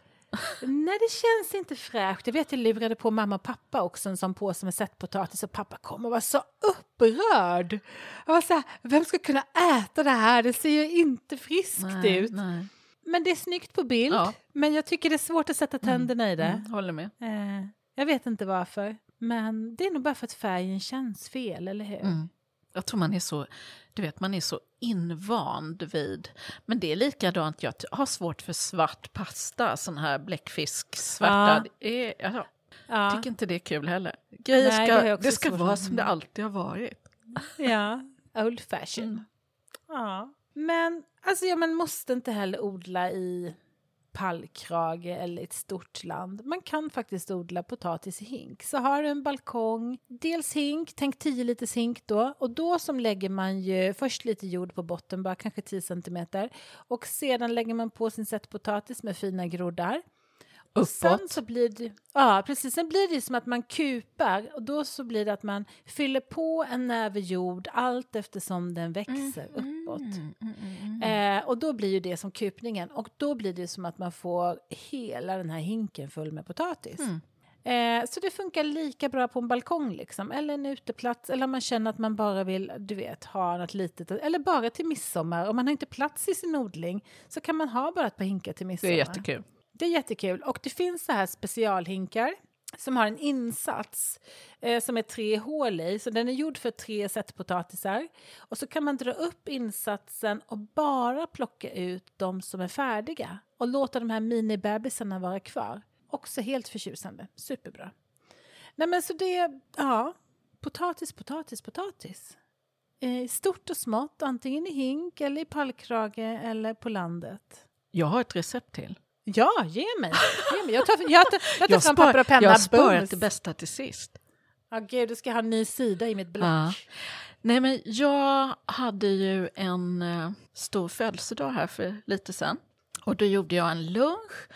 Nej, det känns inte fräscht. Jag vet jag lurade på mamma och pappa också en sån påse med sättpotatis och pappa kom och var så upprörd. Jag var så här, vem ska kunna äta det här? Det ser ju inte friskt Nej, ut. nej. Men det är snyggt på bild. Ja. Men jag tycker det är svårt att sätta tänderna i det. Mm, håller med. Eh, jag vet inte varför. Men det är nog bara för att färgen känns fel, eller hur? Mm. Jag tror man är så, du vet, man är så invand vid, men det är likadant, jag har svårt för svart pasta, sån här bläckfisk, svarta. Det är, jag Ja. tycker inte det är kul heller. Grejer Nej, det ska, också det ska vara som det alltid har varit. [LAUGHS] Ja, old fashion. Mm. Ja. Men alltså, ja, man måste inte heller odla i pallkrage eller ett stort land. Man kan faktiskt odla potatis i hink. Så har du en balkong, dels hink, tänk 10 liters hink då. Och då som lägger man ju först lite jord på botten, bara kanske 10 centimeter. Och sedan lägger man på sin sättpotatis med fina groddar. Och sen Uppåt. så blir det, ja, precis. Sen blir det som att man kupar och då så blir det att man fyller på en näve jord allt eftersom den växer uppåt. Eh, och då blir ju det som kupningen och då blir det som att man får hela den här hinken full med potatis. Eh, så det funkar lika bra på en balkong liksom, eller en uteplats, eller om man känner att man bara vill, du vet, ha något litet, eller bara till midsommar. Om man har inte plats i sin odling så kan man ha bara ett par hinkar till Det midsommar. är jättekul. Det är jättekul. Och det finns så här specialhinkar som har en insats eh, som är tre hål i. Så den är gjord för tre set potatisar. Och så kan man dra upp insatsen och bara plocka ut de som är färdiga. Och låta de här minibebisarna vara kvar. Också helt förtjusande. Superbra. Nej men så det, ja. Potatis, potatis, potatis. Eh, stort och smått, antingen i hink eller i pallkrage eller på landet. Jag har ett recept till. Ja, ge mig. Ge mig. Jag tar, jag tar, jag tar Jag, fram spar, papper och penna. jag bums. det bästa till sist. Ja, gud, du ska ha en ny sida i mitt block. Ja. Nej, men jag hade ju en eh, stor födelsedag här för lite sen. Och då gjorde jag en lunch.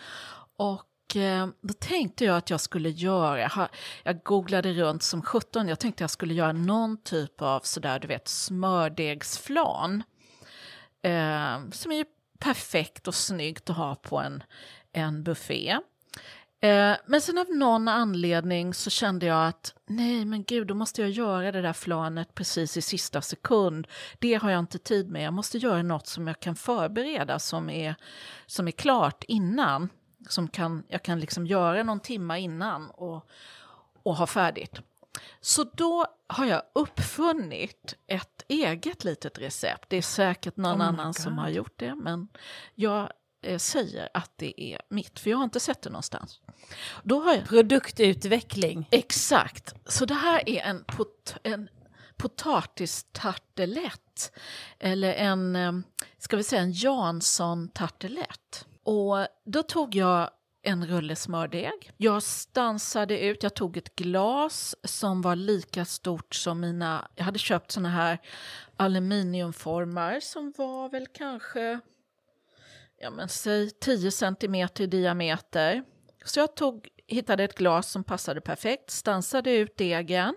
Och eh, då tänkte jag att jag skulle göra, jag, jag googlade runt som 17, jag tänkte jag skulle göra någon typ av sådär, du vet, smördegsflan. Eh, som är perfekt och snyggt att ha på en, en buffé. Eh, men sen av någon anledning så kände jag att nej men gud, då måste jag göra det där flanet precis i sista sekund. Det har jag inte tid med. Jag måste göra något som jag kan förbereda som är, som är klart innan. Som kan, jag kan liksom göra någon timma innan och, och ha färdigt. Så då har jag uppfunnit ett eget litet recept. Det är säkert någon Oh annan som God. har gjort det, men jag eh, säger att det är mitt, för jag har inte sett det någonstans. Då har jag, Produktutveckling. exakt, så det här är en, pot, en potatistartelett, eller en, eh, ska vi säga en Jansson-tartelett. Och då tog jag en rulle smördeg. Jag stansade ut, jag tog ett glas som var lika stort som mina, jag hade köpt såna här aluminiumformar som var väl kanske, ja men säg 10 centimeter i diameter. Så jag tog, hittade ett glas som passade perfekt, stansade ut degen,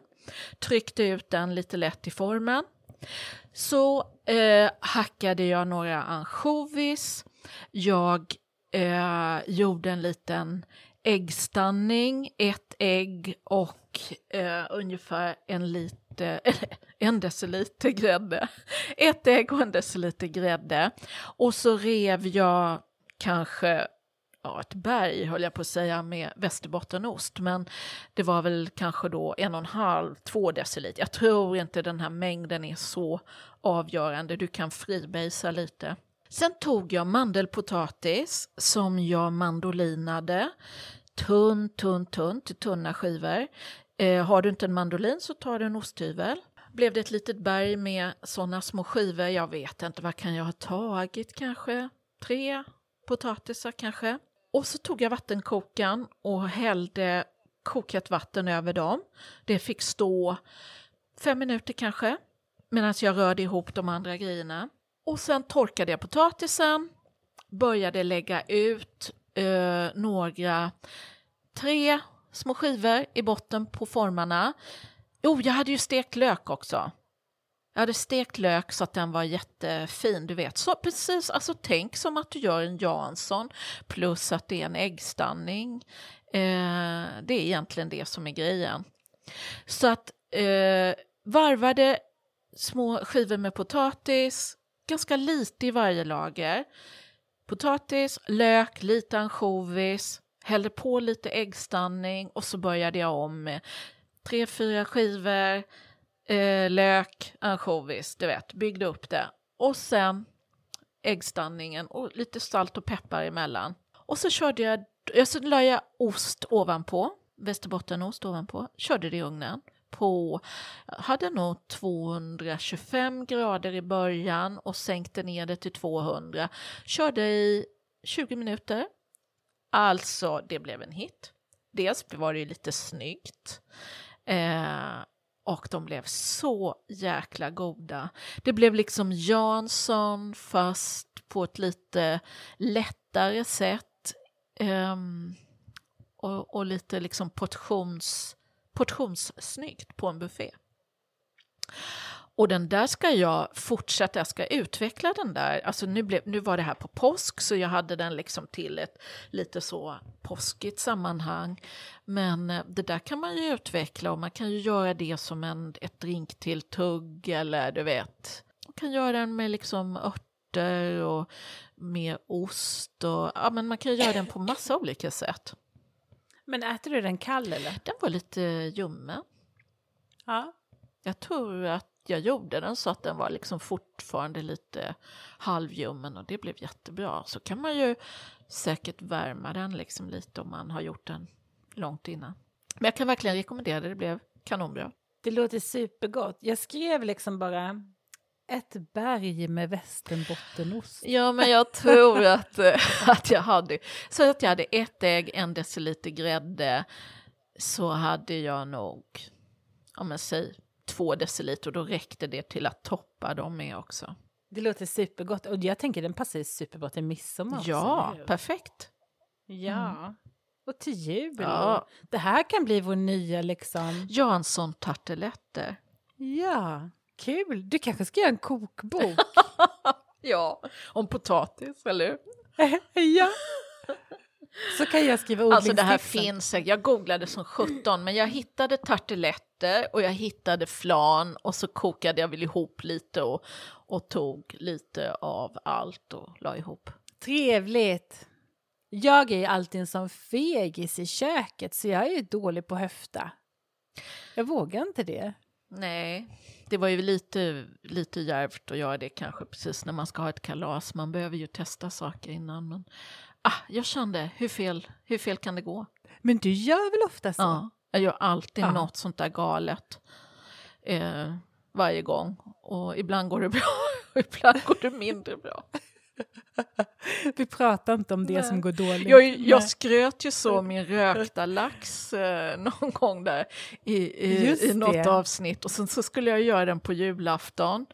tryckte ut den lite lätt i formen. Så eh, hackade jag några ansjovis, jag eh, gjorde en liten äggstanning, ett ägg och eh, ungefär en lite, eller [LAUGHS] en deciliter grädde. Ett ägg och en deciliter grädde. Och så rev jag kanske ja, ett berg, höll jag på att säga, med västerbottenost. Men det var väl kanske då en och en halv, två deciliter. Jag tror inte den här mängden är så avgörande. Du kan fribasa lite. Sen tog jag mandelpotatis som jag mandolinade. Tunn, tunn, tunn till tunna skivor. Eh, har du inte en mandolin så tar du en osthyvel. Blev det ett litet berg med sådana små skivor? Jag vet inte, vad kan jag ha tagit kanske? Tre potatisar kanske? Och så tog jag vattenkokaren och hällde kokat vatten över dem. Det fick stå fem minuter kanske medan jag rörde ihop de andra grejerna. Och sen torkade jag potatisen, började lägga ut eh, några, tre små skivor i botten på formarna. Jo, jag hade ju stekt lök också. Jag hade stekt lök så att den var jättefin, du vet. Så precis, alltså tänk som att du gör en Jansson plus att det är en äggstanning. Eh, det är egentligen det som är grejen. Så att eh, varvade små skivor med potatis, ganska lite i varje lager. Potatis, lök, lite ansjovis, hällde på lite äggstanning och så började jag om med tre, fyra skivor, eh, lök, ansjovis, du vet, byggde upp det. Och sen äggstanningen och lite salt och peppar emellan. Och så körde jag, så la jag ost ovanpå, västerbottenost ovanpå, körde det i ugnen på, hade nog 225 grader i början och sänkte ner det till 200. Körde i 20 minuter. Alltså, det blev en hit. Dels var det ju lite snyggt. Eh, och de blev så jäkla goda. Det blev liksom Jansson fast på ett lite lättare sätt. Um, och, och, lite liksom portions portionssnyggt på en buffé. Och den där ska jag fortsätta, jag ska utveckla den där. Alltså nu, blev, nu var det här på påsk så jag hade den liksom till ett lite så påskigt sammanhang. Men eh, det där kan man ju utveckla och man kan ju göra det som en, ett drinktilltugg eller du vet. Man kan göra den med liksom örter och med ost och ja men man kan göra den på massa olika sätt. Men äter du den kall eller? Den var lite ljummen. Ja. Jag tror att jag gjorde den så att den var liksom fortfarande lite halvljummen och det blev jättebra. Så kan man ju säkert värma den liksom lite om man har gjort den långt innan. Men jag kan verkligen rekommendera det, det blev kanonbra. Det låter supergott. Jag skrev liksom bara ett berg med västernbottenost. Ja, men jag tror [LAUGHS] att, eh, att jag hade... Så att jag hade ett ägg, en deciliter grädde, så hade jag nog, om man säger två deciliter, och då räckte det till att toppa dem med också. Det låter supergott, och jag tänker den passar superbra till midsommar Ja, också, perfekt. Ja. Mm. Och till jul. Ja. Det här kan bli vår nya liksom... Jansson-tarteletter. Ja. Kul! Du kanske ska göra en kokbok? [LAUGHS] ja, om potatis, eller [LAUGHS] Ja. Så kan jag skriva. Alltså det här finns, jag googlade som 17 men jag hittade tarteletter och jag hittade flan och så kokade jag väl ihop lite och, och tog lite av allt och la ihop. Trevligt! Jag är ju alltid en sån fegis i köket så jag är ju dålig på höfta. Jag vågar inte det. Nej, det var ju lite, lite djärvt att göra det kanske precis när man ska ha ett kalas. Man behöver ju testa saker innan. Men ah, jag kände, hur fel, hur fel kan det gå? Men du gör väl ofta så? Ja, jag gör alltid ja. något sånt där galet. Eh, varje gång. Och ibland går det [LAUGHS] bra och ibland går det mindre bra. [LAUGHS] Vi pratar inte om det Nej. som går dåligt. Jag, jag skröt ju så min rökta lax eh, någon gång där i, i, i något det. avsnitt och sen så skulle jag göra den på julafton.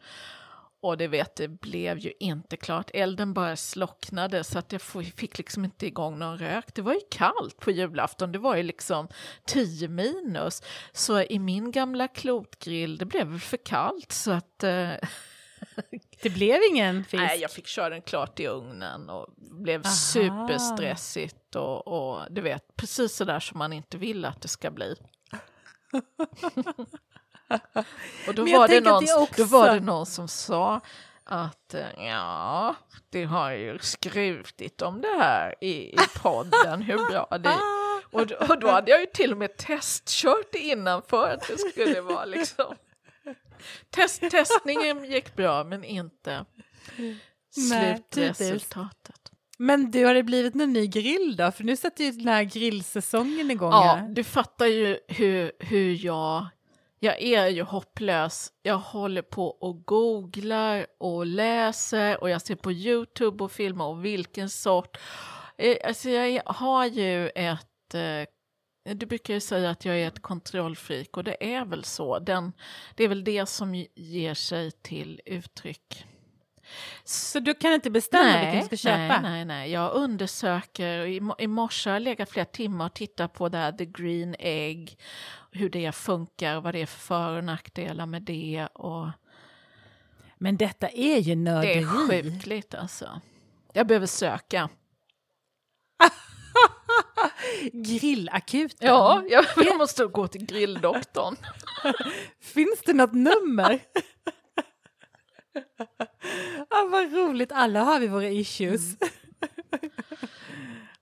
Och det vet, det blev ju inte klart. Elden bara slocknade så att jag fick liksom inte igång någon rök. Det var ju kallt på julafton, det var ju liksom 10 minus. Så i min gamla klotgrill, det blev väl för kallt så att eh, [LAUGHS] [LAUGHS] Det blev ingen fisk? Nej, jag fick köra den klart i ugnen och blev Aha. superstressigt och, och du vet, precis så där som man inte vill att det ska bli. [LAUGHS] och då var, det någon, också... då var det någon som sa att eh, ja, det har ju skrivit om det här i, i podden, hur bra det är. [LAUGHS] Och, då- och då hade jag ju till och med testkört innan för att det skulle vara liksom... Test, testningen gick bra men inte Nej, slutresultatet. Men du, har det blivit någon ny grill då? För nu sätter ju den här grillsäsongen igång. Ja, här. du fattar ju hur, hur jag... Jag är ju hopplös. Jag håller på och googlar och läser och jag ser på Youtube och filmar och vilken sort. Eh, Alltså jag har ju ett... eh, Du brukar ju säga att jag är ett kontrollfreak och det är väl så. Den, det är väl det som ger sig till uttryck. Så du kan inte bestämma vilken du ska köpa? Nej, nej, nej. Jag undersöker. I, mo- I morse har jag legat flera timmar och tittat på det här The Green Egg. Hur det funkar vad det är för för och nackdelar med det. Och Men detta är ju det nörderi. är sjukligt alltså. Jag behöver söka. [LAUGHS] Grillakuten. Ja, jag, jag måste gå till grilldoktorn. [LAUGHS] Finns det något nummer? [LAUGHS] ah, vad roligt, alla har vi våra issues. [LAUGHS]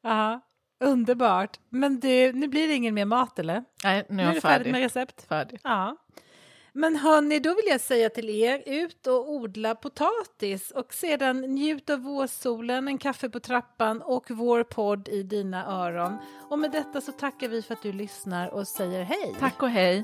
Ja, underbart. Men du, nu blir det ingen mer mat eller? Nej, nu Nu är är jag du färdig med färdig. recept? färdig. Ja. Men hörni, då vill jag säga till er, ut och odla potatis och sedan njut av vårsolen, en kaffe på trappan och vår podd i dina öron. Och med detta så tackar vi för att du lyssnar och säger hej. Tack och hej.